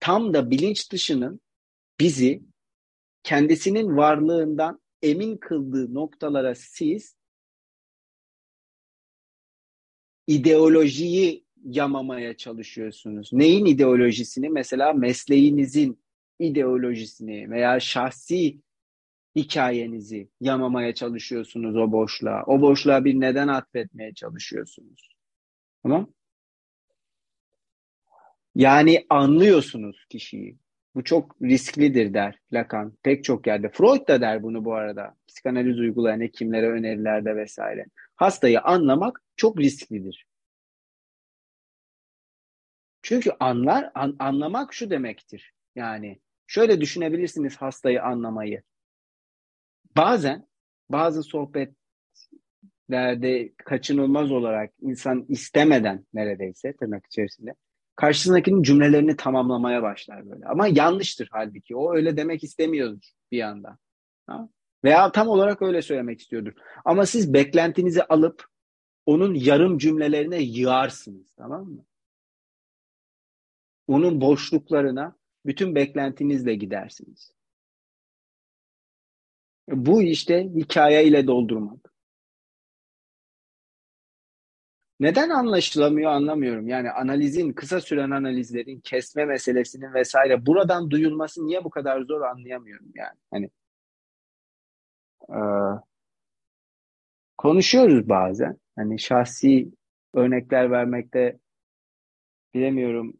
Speaker 2: Tam da bilinç dışının bizi kendisinin varlığından emin kıldığı noktalara siz ideolojiyi yamamaya çalışıyorsunuz. Neyin ideolojisini? Mesela mesleğinizin ideolojisini veya şahsi hikayenizi yamamaya çalışıyorsunuz o boşluğa. O boşluğa bir neden atfetmeye çalışıyorsunuz. Tamam? Yani anlıyorsunuz kişiyi. Bu çok risklidir der Lacan. Pek çok yerde. Freud da der bunu bu arada. Psikanaliz uygulayan hekimlere önerilerde vesaire. Hastayı anlamak çok risklidir. Çünkü anlar an, anlamak şu demektir. Yani şöyle düşünebilirsiniz hastayı anlamayı. Bazen bazı sohbetlerde kaçınılmaz olarak insan istemeden neredeyse tırnak içerisinde karşısındakinin cümlelerini tamamlamaya başlar böyle. Ama yanlıştır halbuki. O öyle demek istemiyordur bir yandan. Ha? Veya tam olarak öyle söylemek istiyordur. Ama siz beklentinizi alıp onun yarım cümlelerine yığarsınız. Tamam mı? Onun boşluklarına bütün beklentinizle gidersiniz. Bu işte hikaye ile doldurmak. Neden anlaşılamıyor anlamıyorum. Yani analizin, kısa süren analizlerin, kesme meselesinin vesaire buradan duyulması niye bu kadar zor anlayamıyorum yani. Hani e, konuşuyoruz bazen. Hani şahsi örnekler vermekte bilemiyorum.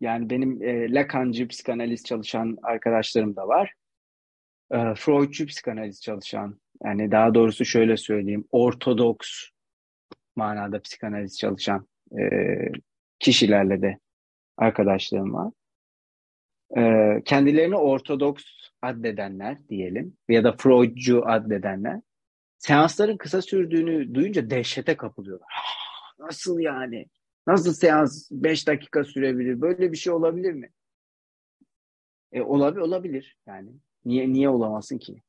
Speaker 2: Yani benim e, Lacan'cı psikanaliz çalışan arkadaşlarım da var. E, Freudçu psikanaliz çalışan yani daha doğrusu şöyle söyleyeyim. Ortodoks manada psikanaliz çalışan e, kişilerle de arkadaşlarım var. E, kendilerini ortodoks addedenler diyelim ya da Freudcu addedenler seansların kısa sürdüğünü duyunca dehşete kapılıyorlar. Nasıl yani? Nasıl seans 5 dakika sürebilir? Böyle bir şey olabilir mi? E, olabilir, olabilir yani. Niye niye olamasın ki?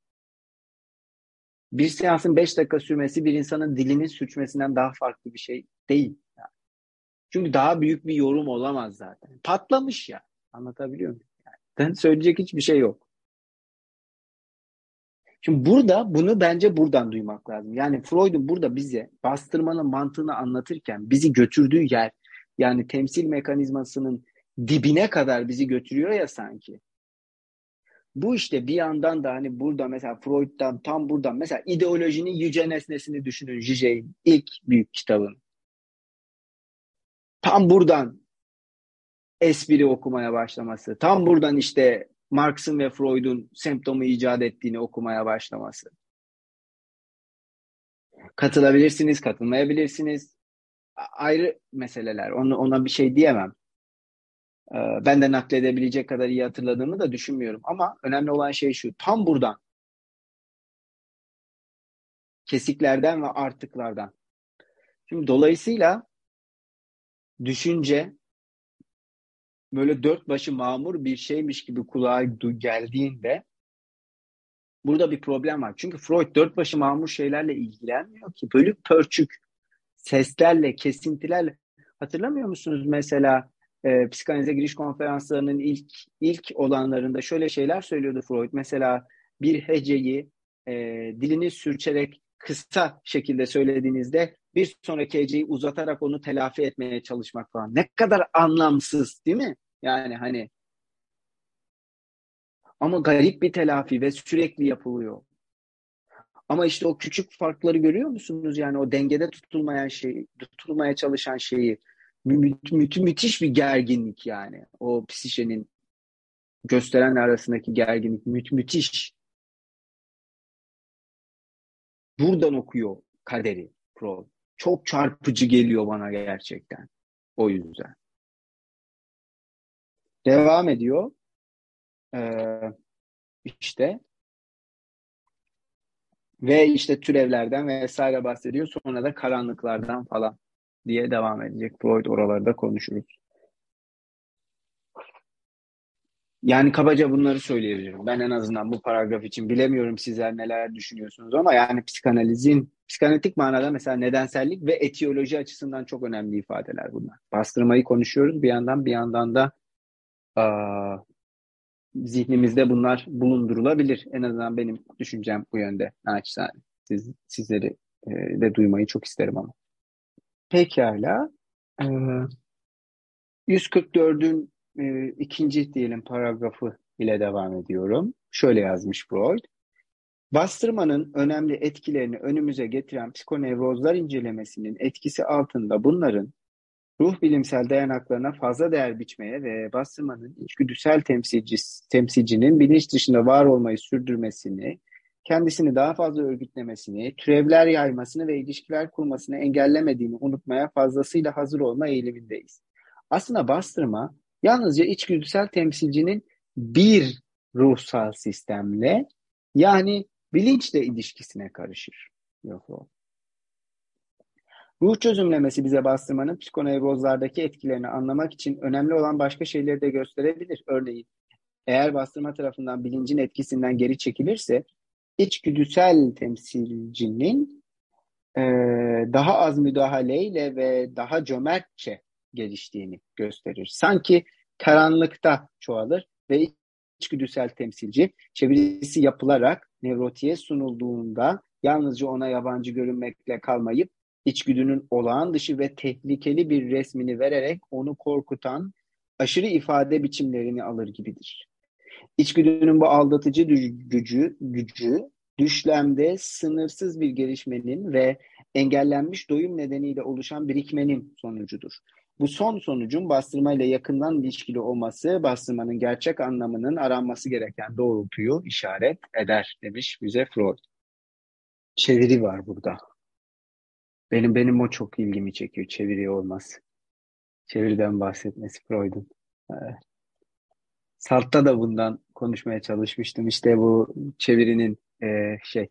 Speaker 2: Bir seansın 5 dakika sürmesi bir insanın dilini sürçmesinden daha farklı bir şey değil. Yani. Çünkü daha büyük bir yorum olamaz zaten. Patlamış ya. Anlatabiliyor muyum? Yani. Söyleyecek hiçbir şey yok. Şimdi burada bunu bence buradan duymak lazım. Yani Freud'un burada bize bastırmanın mantığını anlatırken bizi götürdüğü yer yani temsil mekanizmasının dibine kadar bizi götürüyor ya sanki. Bu işte bir yandan da hani burada mesela Freud'dan tam buradan mesela ideolojinin yüce nesnesini düşünün Zizek'in ilk büyük kitabın. Tam buradan espri okumaya başlaması. Tam buradan işte Marx'ın ve Freud'un semptomu icat ettiğini okumaya başlaması. Katılabilirsiniz, katılmayabilirsiniz. Ayrı meseleler. Onu, ona bir şey diyemem. Ee, ben de nakledebilecek kadar iyi hatırladığımı da düşünmüyorum. Ama önemli olan şey şu. Tam buradan. Kesiklerden ve artıklardan. Şimdi dolayısıyla düşünce böyle dört başı mamur bir şeymiş gibi kulağa geldiğinde burada bir problem var. Çünkü Freud dört başı mamur şeylerle ilgilenmiyor ki. Bölük pörçük seslerle, kesintilerle. Hatırlamıyor musunuz mesela e, psikanalize giriş konferanslarının ilk ilk olanlarında şöyle şeyler söylüyordu Freud. Mesela bir heceyi e, dilini sürçerek kısa şekilde söylediğinizde bir sonraki heceyi uzatarak onu telafi etmeye çalışmak falan. Ne kadar anlamsız değil mi? Yani hani ama garip bir telafi ve sürekli yapılıyor. Ama işte o küçük farkları görüyor musunuz? Yani o dengede tutulmayan şeyi, tutulmaya çalışan şeyi mü mü müthiş bir gerginlik yani. O psişenin gösteren arasındaki gerginlik mü müthiş. Buradan okuyor kaderi Freud. Çok çarpıcı geliyor bana gerçekten. O yüzden. Devam ediyor. Ee, işte ve işte türevlerden vesaire bahsediyor. Sonra da karanlıklardan falan diye devam edecek. Freud oralarda konuşuruz. Yani kabaca bunları söyleyebilirim. Ben en azından bu paragraf için bilemiyorum sizler neler düşünüyorsunuz ama yani psikanalizin psikanalitik manada mesela nedensellik ve etiyoloji açısından çok önemli ifadeler bunlar. Bastırmayı konuşuyoruz bir yandan bir yandan da aa, zihnimizde bunlar bulundurulabilir. En azından benim düşüncem bu yönde. Naçizane. Siz, sizleri e, de duymayı çok isterim ama. Pekala. Ee, 144'ün e, ikinci diyelim paragrafı ile devam ediyorum. Şöyle yazmış Freud. Bastırmanın önemli etkilerini önümüze getiren psikonevrozlar incelemesinin etkisi altında bunların ruh bilimsel dayanaklarına fazla değer biçmeye ve bastırmanın içgüdüsel temsilci, temsilcinin bilinç dışında var olmayı sürdürmesini kendisini daha fazla örgütlemesini, türevler yaymasını ve ilişkiler kurmasını engellemediğini unutmaya fazlasıyla hazır olma eğilimindeyiz. Aslında bastırma yalnızca içgüdüsel temsilcinin bir ruhsal sistemle yani bilinçle ilişkisine karışır. Yok o. Ruh çözümlemesi bize bastırmanın psikonevrozlardaki etkilerini anlamak için önemli olan başka şeyleri de gösterebilir. Örneğin eğer bastırma tarafından bilincin etkisinden geri çekilirse içgüdüsel temsilcinin e, daha az müdahaleyle ve daha cömertçe geliştiğini gösterir. Sanki karanlıkta çoğalır ve içgüdüsel temsilci çevirisi yapılarak nevrotiye sunulduğunda yalnızca ona yabancı görünmekle kalmayıp içgüdünün olağan dışı ve tehlikeli bir resmini vererek onu korkutan aşırı ifade biçimlerini alır gibidir. İçgüdünün bu aldatıcı gücü, gücü düşlemde sınırsız bir gelişmenin ve engellenmiş doyum nedeniyle oluşan birikmenin sonucudur. Bu son sonucun bastırmayla yakından ilişkili olması bastırmanın gerçek anlamının aranması gereken doğrultuyu işaret eder demiş bize Freud. Çeviri var burada. Benim benim o çok ilgimi çekiyor çeviri olması. Çeviriden bahsetmesi Freud'un. Evet. Sart'ta da bundan konuşmaya çalışmıştım. İşte bu çevirinin e, şey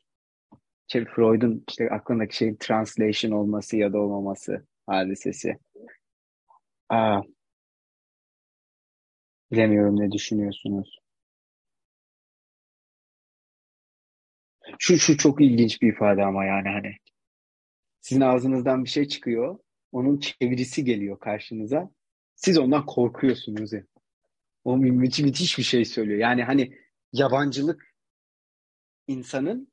Speaker 2: Freud'un işte aklındaki şey translation olması ya da olmaması hadisesi. Aa, bilemiyorum ne düşünüyorsunuz. Şu şu çok ilginç bir ifade ama yani hani sizin ağzınızdan bir şey çıkıyor, onun çevirisi geliyor karşınıza. Siz ondan korkuyorsunuz. Yani. O müthiş, müthiş bir şey söylüyor. Yani hani yabancılık insanın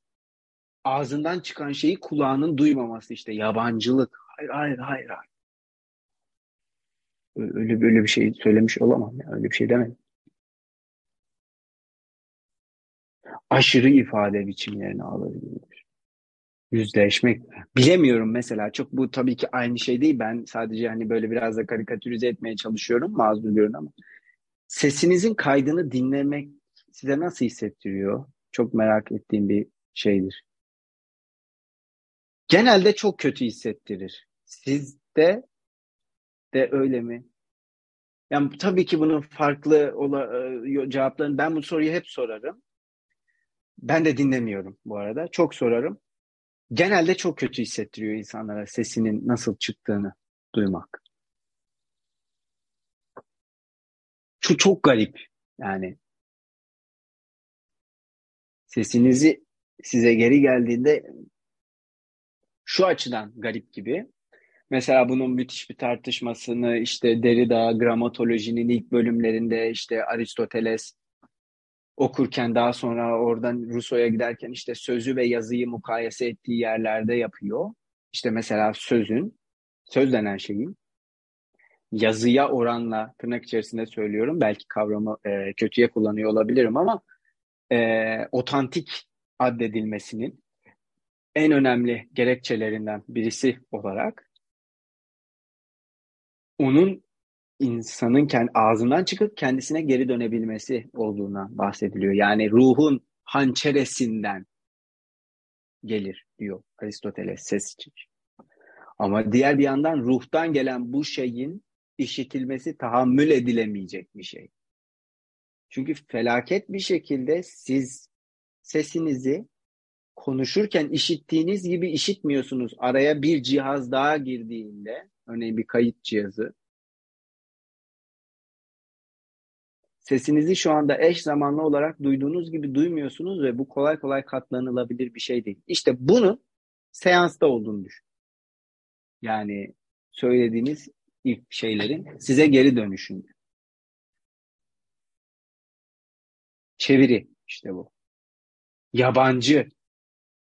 Speaker 2: ağzından çıkan şeyi kulağının duymaması işte yabancılık. Hayır hayır hayır. hayır. Öyle böyle bir şey söylemiş olamam ya. Öyle bir şey demedim. Aşırı ifade biçimlerini alır Yüzleşmek. Bilemiyorum mesela. Çok bu tabii ki aynı şey değil. Ben sadece hani böyle biraz da karikatürize etmeye çalışıyorum. Mazur görün ama. Sesinizin kaydını dinlemek size nasıl hissettiriyor? Çok merak ettiğim bir şeydir. Genelde çok kötü hissettirir. Sizde de öyle mi? Yani tabii ki bunun farklı ola, e, cevaplarını ben bu soruyu hep sorarım. Ben de dinlemiyorum bu arada. Çok sorarım. Genelde çok kötü hissettiriyor insanlara sesinin nasıl çıktığını duymak. Şu çok garip. Yani sesinizi size geri geldiğinde şu açıdan garip gibi. Mesela bunun müthiş bir tartışmasını işte Derrida gramatolojinin ilk bölümlerinde işte Aristoteles okurken daha sonra oradan Rousseau'ya giderken işte sözü ve yazıyı mukayese ettiği yerlerde yapıyor. İşte mesela sözün, söz denen şeyin yazıya oranla tırnak içerisinde söylüyorum. Belki kavramı e, kötüye kullanıyor olabilirim ama e, otantik addedilmesinin en önemli gerekçelerinden birisi olarak onun insanın kendi ağzından çıkıp kendisine geri dönebilmesi olduğuna bahsediliyor. Yani ruhun hançeresinden gelir diyor Aristoteles ses için. Ama diğer bir yandan ruhtan gelen bu şeyin işitilmesi tahammül edilemeyecek bir şey. Çünkü felaket bir şekilde siz sesinizi konuşurken işittiğiniz gibi işitmiyorsunuz. Araya bir cihaz daha girdiğinde, örneğin bir kayıt cihazı, sesinizi şu anda eş zamanlı olarak duyduğunuz gibi duymuyorsunuz ve bu kolay kolay katlanılabilir bir şey değil. İşte bunun seansta olduğunu düşün. Yani söylediğiniz şeylerin size geri dönüşünde. Çeviri işte bu. Yabancı.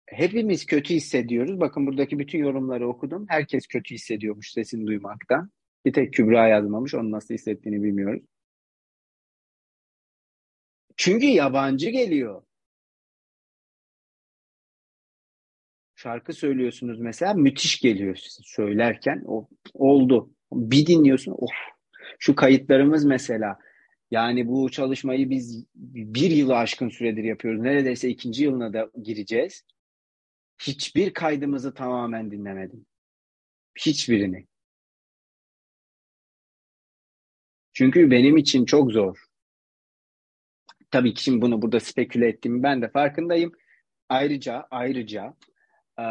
Speaker 2: Hepimiz kötü hissediyoruz. Bakın buradaki bütün yorumları okudum. Herkes kötü hissediyormuş sesini duymaktan. Bir tek Kübra yazmamış. Onun nasıl hissettiğini bilmiyoruz. Çünkü yabancı geliyor. Şarkı söylüyorsunuz mesela müthiş geliyor söylerken. O, oldu. Bir dinliyorsun. Of. Şu kayıtlarımız mesela. Yani bu çalışmayı biz bir yılı aşkın süredir yapıyoruz. Neredeyse ikinci yılına da gireceğiz. Hiçbir kaydımızı tamamen dinlemedim. Hiçbirini. Çünkü benim için çok zor. Tabii ki şimdi bunu burada speküle ettiğimi ben de farkındayım. Ayrıca ayrıca e,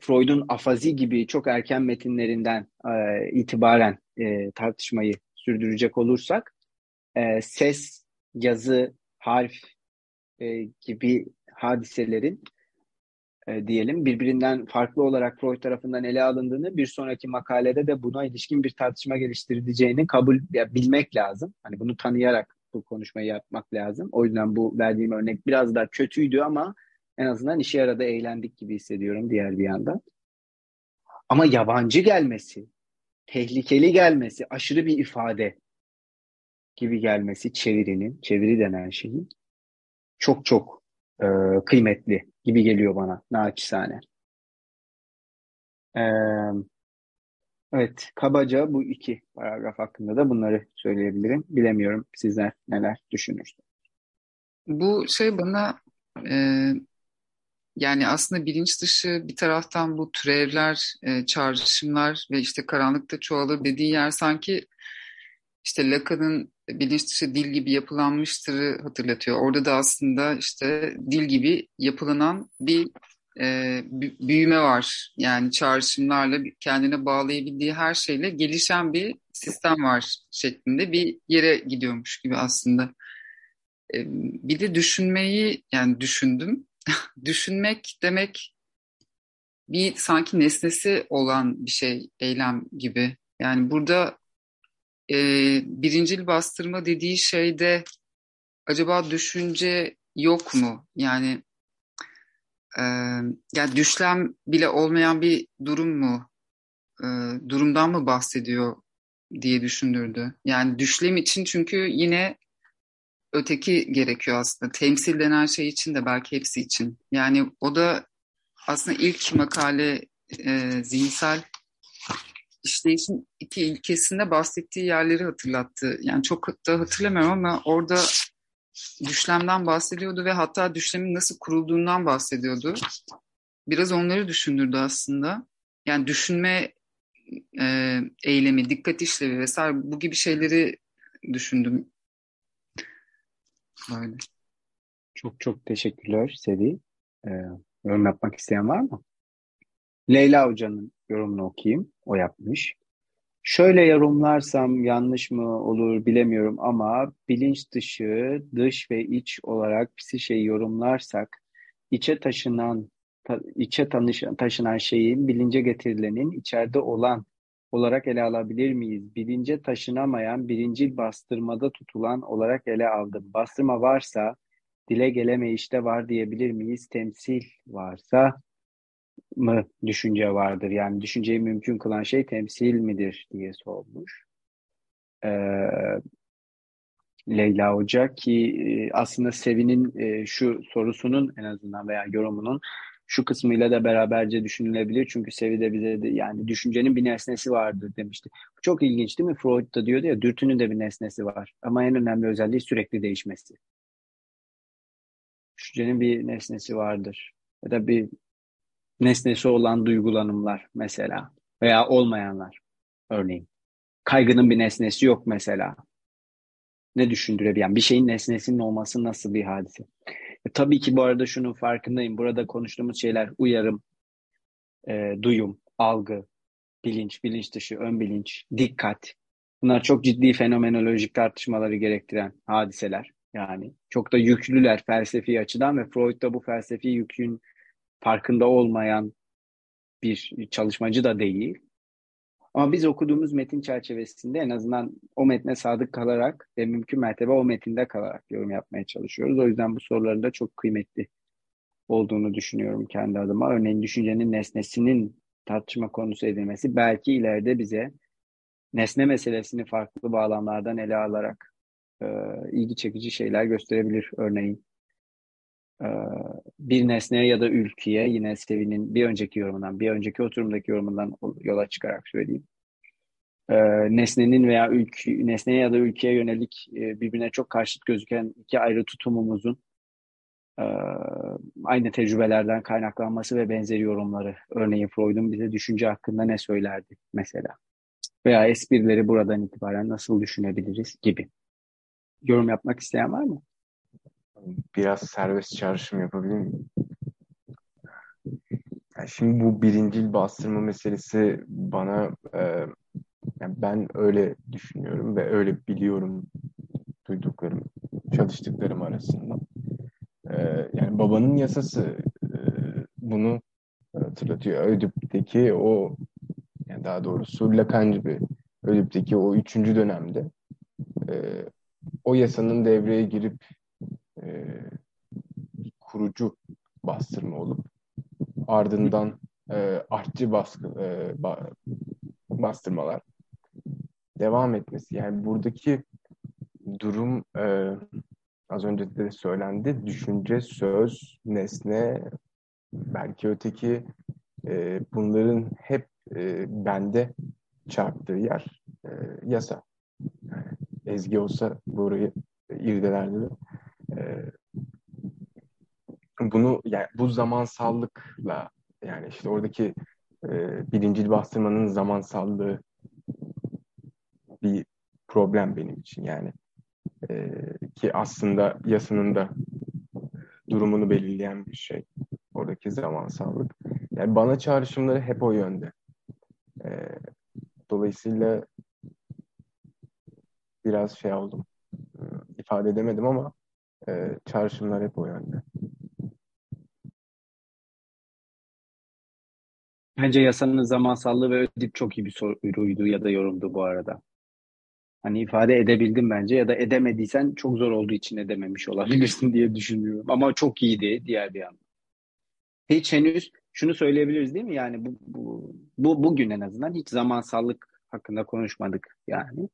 Speaker 2: Freud'un afazi gibi çok erken metinlerinden e, itibaren e, tartışmayı sürdürecek olursak ses yazı, harf gibi hadiselerin diyelim birbirinden farklı olarak Freud tarafından ele alındığını bir sonraki makalede de buna ilişkin bir tartışma geliştirileceğini kabul ya, bilmek lazım. Hani bunu tanıyarak bu konuşmayı yapmak lazım. O yüzden bu verdiğim örnek biraz daha kötüydü ama en azından işe yaradı, eğlendik gibi hissediyorum diğer bir yandan. Ama yabancı gelmesi, tehlikeli gelmesi, aşırı bir ifade gibi gelmesi çevirinin, çeviri denen şeyin çok çok e, kıymetli gibi geliyor bana naçizane. E, evet, kabaca bu iki paragraf hakkında da bunları söyleyebilirim. Bilemiyorum sizler neler düşünürsünüz.
Speaker 4: Bu şey bana e, yani aslında bilinç dışı bir taraftan bu türevler, e, çağrışımlar ve işte karanlıkta çoğalır dediği yer sanki işte Lacan'ın bilinç dışı dil gibi yapılanmıştırı hatırlatıyor. Orada da aslında işte dil gibi yapılanan bir e, büyüme var. Yani çağrışımlarla kendine bağlayabildiği her şeyle gelişen bir sistem var şeklinde bir yere gidiyormuş gibi aslında. E, bir de düşünmeyi yani düşündüm. [LAUGHS] Düşünmek demek bir sanki nesnesi olan bir şey, eylem gibi. Yani burada e, birincil bastırma dediği şeyde acaba düşünce yok mu? Yani e, yani düşlem bile olmayan bir durum mu? E, durumdan mı bahsediyor diye düşündürdü. Yani düşlem için çünkü yine öteki gerekiyor aslında. Temsil denen şey için de belki hepsi için. Yani o da aslında ilk makale e, zihinsel işleyişin iki ilkesinde bahsettiği yerleri hatırlattı. Yani çok da hatırlamıyorum ama orada düşlemden bahsediyordu ve hatta düşlemin nasıl kurulduğundan bahsediyordu. Biraz onları düşündürdü aslında. Yani düşünme e, eylemi, dikkat işlevi vesaire bu gibi şeyleri düşündüm. Böyle.
Speaker 2: Çok çok teşekkürler Sevi. Ee, yorum yapmak isteyen var mı? Leyla Hoca'nın yorumunu okuyayım. O yapmış. Şöyle yorumlarsam yanlış mı olur bilemiyorum ama bilinç dışı, dış ve iç olarak psişeyi yorumlarsak içe taşınan içe taşınan şeyin bilince getirilenin içeride olan olarak ele alabilir miyiz? Bilince taşınamayan, birincil bastırmada tutulan olarak ele aldım. Bastırma varsa dile gelemeyişte var diyebilir miyiz? Temsil varsa mı düşünce vardır? Yani düşünceyi mümkün kılan şey temsil midir diye sormuş. Ee, Leyla Hoca ki e, aslında Sevin'in e, şu sorusunun en azından veya yorumunun şu kısmıyla da beraberce düşünülebilir. Çünkü Sevi bize de, yani düşüncenin bir nesnesi vardır demişti. Çok ilginç değil mi? Freud da diyordu ya dürtünün de bir nesnesi var. Ama en önemli özelliği sürekli değişmesi. Düşüncenin bir nesnesi vardır. Ya da bir nesnesi olan duygulanımlar mesela veya olmayanlar örneğin. Kaygının bir nesnesi yok mesela. Ne düşündürebilir? Yani bir şeyin nesnesinin olması nasıl bir hadise? E, tabii ki bu arada şunun farkındayım. Burada konuştuğumuz şeyler uyarım, e, duyum, algı, bilinç, bilinç dışı, ön bilinç, dikkat. Bunlar çok ciddi fenomenolojik tartışmaları gerektiren hadiseler. Yani çok da yüklüler felsefi açıdan ve Freud da bu felsefi yükün farkında olmayan bir çalışmacı da değil. Ama biz okuduğumuz metin çerçevesinde en azından o metne sadık kalarak ve mümkün mertebe o metinde kalarak yorum yapmaya çalışıyoruz. O yüzden bu soruların da çok kıymetli olduğunu düşünüyorum kendi adıma. Örneğin düşüncenin nesnesinin tartışma konusu edilmesi belki ileride bize nesne meselesini farklı bağlamlardan ele alarak e, ilgi çekici şeyler gösterebilir. Örneğin bir nesneye ya da ülkeye yine Sevi'nin bir önceki yorumundan, bir önceki oturumdaki yorumundan yola çıkarak söyleyeyim. E, nesnenin veya ülke, nesneye ya da ülkeye yönelik e, birbirine çok karşıt gözüken iki ayrı tutumumuzun e, aynı tecrübelerden kaynaklanması ve benzeri yorumları. Örneğin Freud'un bize düşünce hakkında ne söylerdi mesela? Veya esprileri buradan itibaren nasıl düşünebiliriz gibi. Yorum yapmak isteyen var mı?
Speaker 5: Biraz serbest çağrışım yapabilir miyim? Yani şimdi bu birincil bastırma meselesi bana e, yani ben öyle düşünüyorum ve öyle biliyorum duyduklarım çalıştıklarım arasında. Ee, yani babanın yasası e, bunu hatırlatıyor. Ödip'teki o yani daha doğrusu Lacan bir Ödip'teki o üçüncü dönemde e, o yasanın devreye girip e, kurucu bastırma olup ardından e, artçı baskı e, ba, bastırmalar devam etmesi. Yani buradaki durum e, az önce de söylendi. Düşünce, söz, nesne, belki öteki e, bunların hep e, bende çarptığı yer e, yasa. Ezgi olsa burayı irdelerdi de. E, bunu yani bu zamansallıkla yani işte oradaki e, birincil bastırmanın zamansallığı bir problem benim için yani e, ki aslında yasanın da durumunu belirleyen bir şey oradaki zamansallık. Yani bana çağrışımları hep o yönde. E, dolayısıyla biraz şey oldum. E, ifade edemedim ama e, çağrışımlar hep o yönde.
Speaker 2: Bence yasanın zamansallığı ve ödip çok iyi bir soruydu ya da yorumdu bu arada. Hani ifade edebildim bence ya da edemediysen çok zor olduğu için edememiş olabilirsin diye düşünüyorum. Ama çok iyiydi diğer bir yandan. Hiç henüz şunu söyleyebiliriz değil mi? Yani bu, bu, bu bugün en azından hiç zamansallık hakkında konuşmadık yani.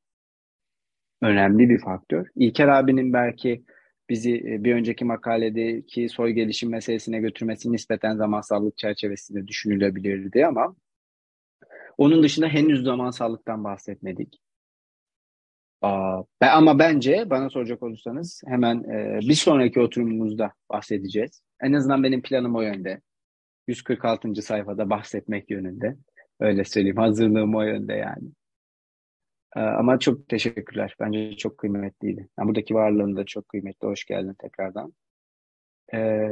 Speaker 2: Önemli bir faktör. İlker abinin belki bizi e, bir önceki makaledeki soy gelişim meselesine götürmesi nispeten zamansallık çerçevesinde düşünülebilirdi ama onun dışında henüz zamansallıktan bahsetmedik. Ama bence bana soracak olursanız hemen e, bir sonraki oturumumuzda bahsedeceğiz. En azından benim planım o yönde. 146. sayfada bahsetmek yönünde. Öyle söyleyeyim. Hazırlığım o yönde yani. Ee, ama çok teşekkürler. Bence çok kıymetliydi. Yani buradaki varlığın da çok kıymetli. Hoş geldin tekrardan. Ee,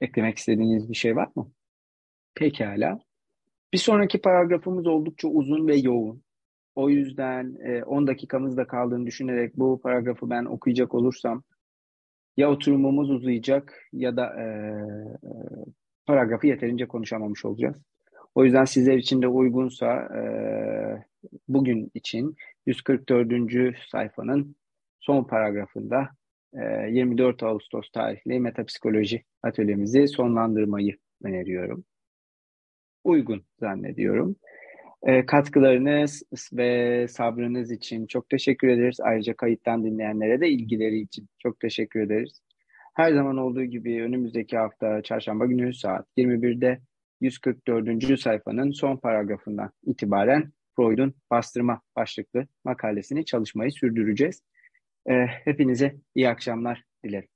Speaker 2: eklemek istediğiniz bir şey var mı? Pekala. Bir sonraki paragrafımız oldukça uzun ve yoğun. O yüzden e, 10 dakikamız da kaldığını düşünerek bu paragrafı ben okuyacak olursam ya oturumumuz uzayacak ya da e, e, paragrafı yeterince konuşamamış olacağız. O yüzden sizler için de uygunsa e, bugün için 144. sayfanın son paragrafında e, 24 Ağustos tarihli metapsikoloji atölyemizi sonlandırmayı öneriyorum. Uygun zannediyorum. E, katkılarınız ve sabrınız için çok teşekkür ederiz. Ayrıca kayıttan dinleyenlere de ilgileri için çok teşekkür ederiz. Her zaman olduğu gibi önümüzdeki hafta çarşamba günü saat 21'de 144. sayfanın son paragrafından itibaren Freud'un bastırma başlıklı makalesini çalışmayı sürdüreceğiz. Hepinize iyi akşamlar dilerim.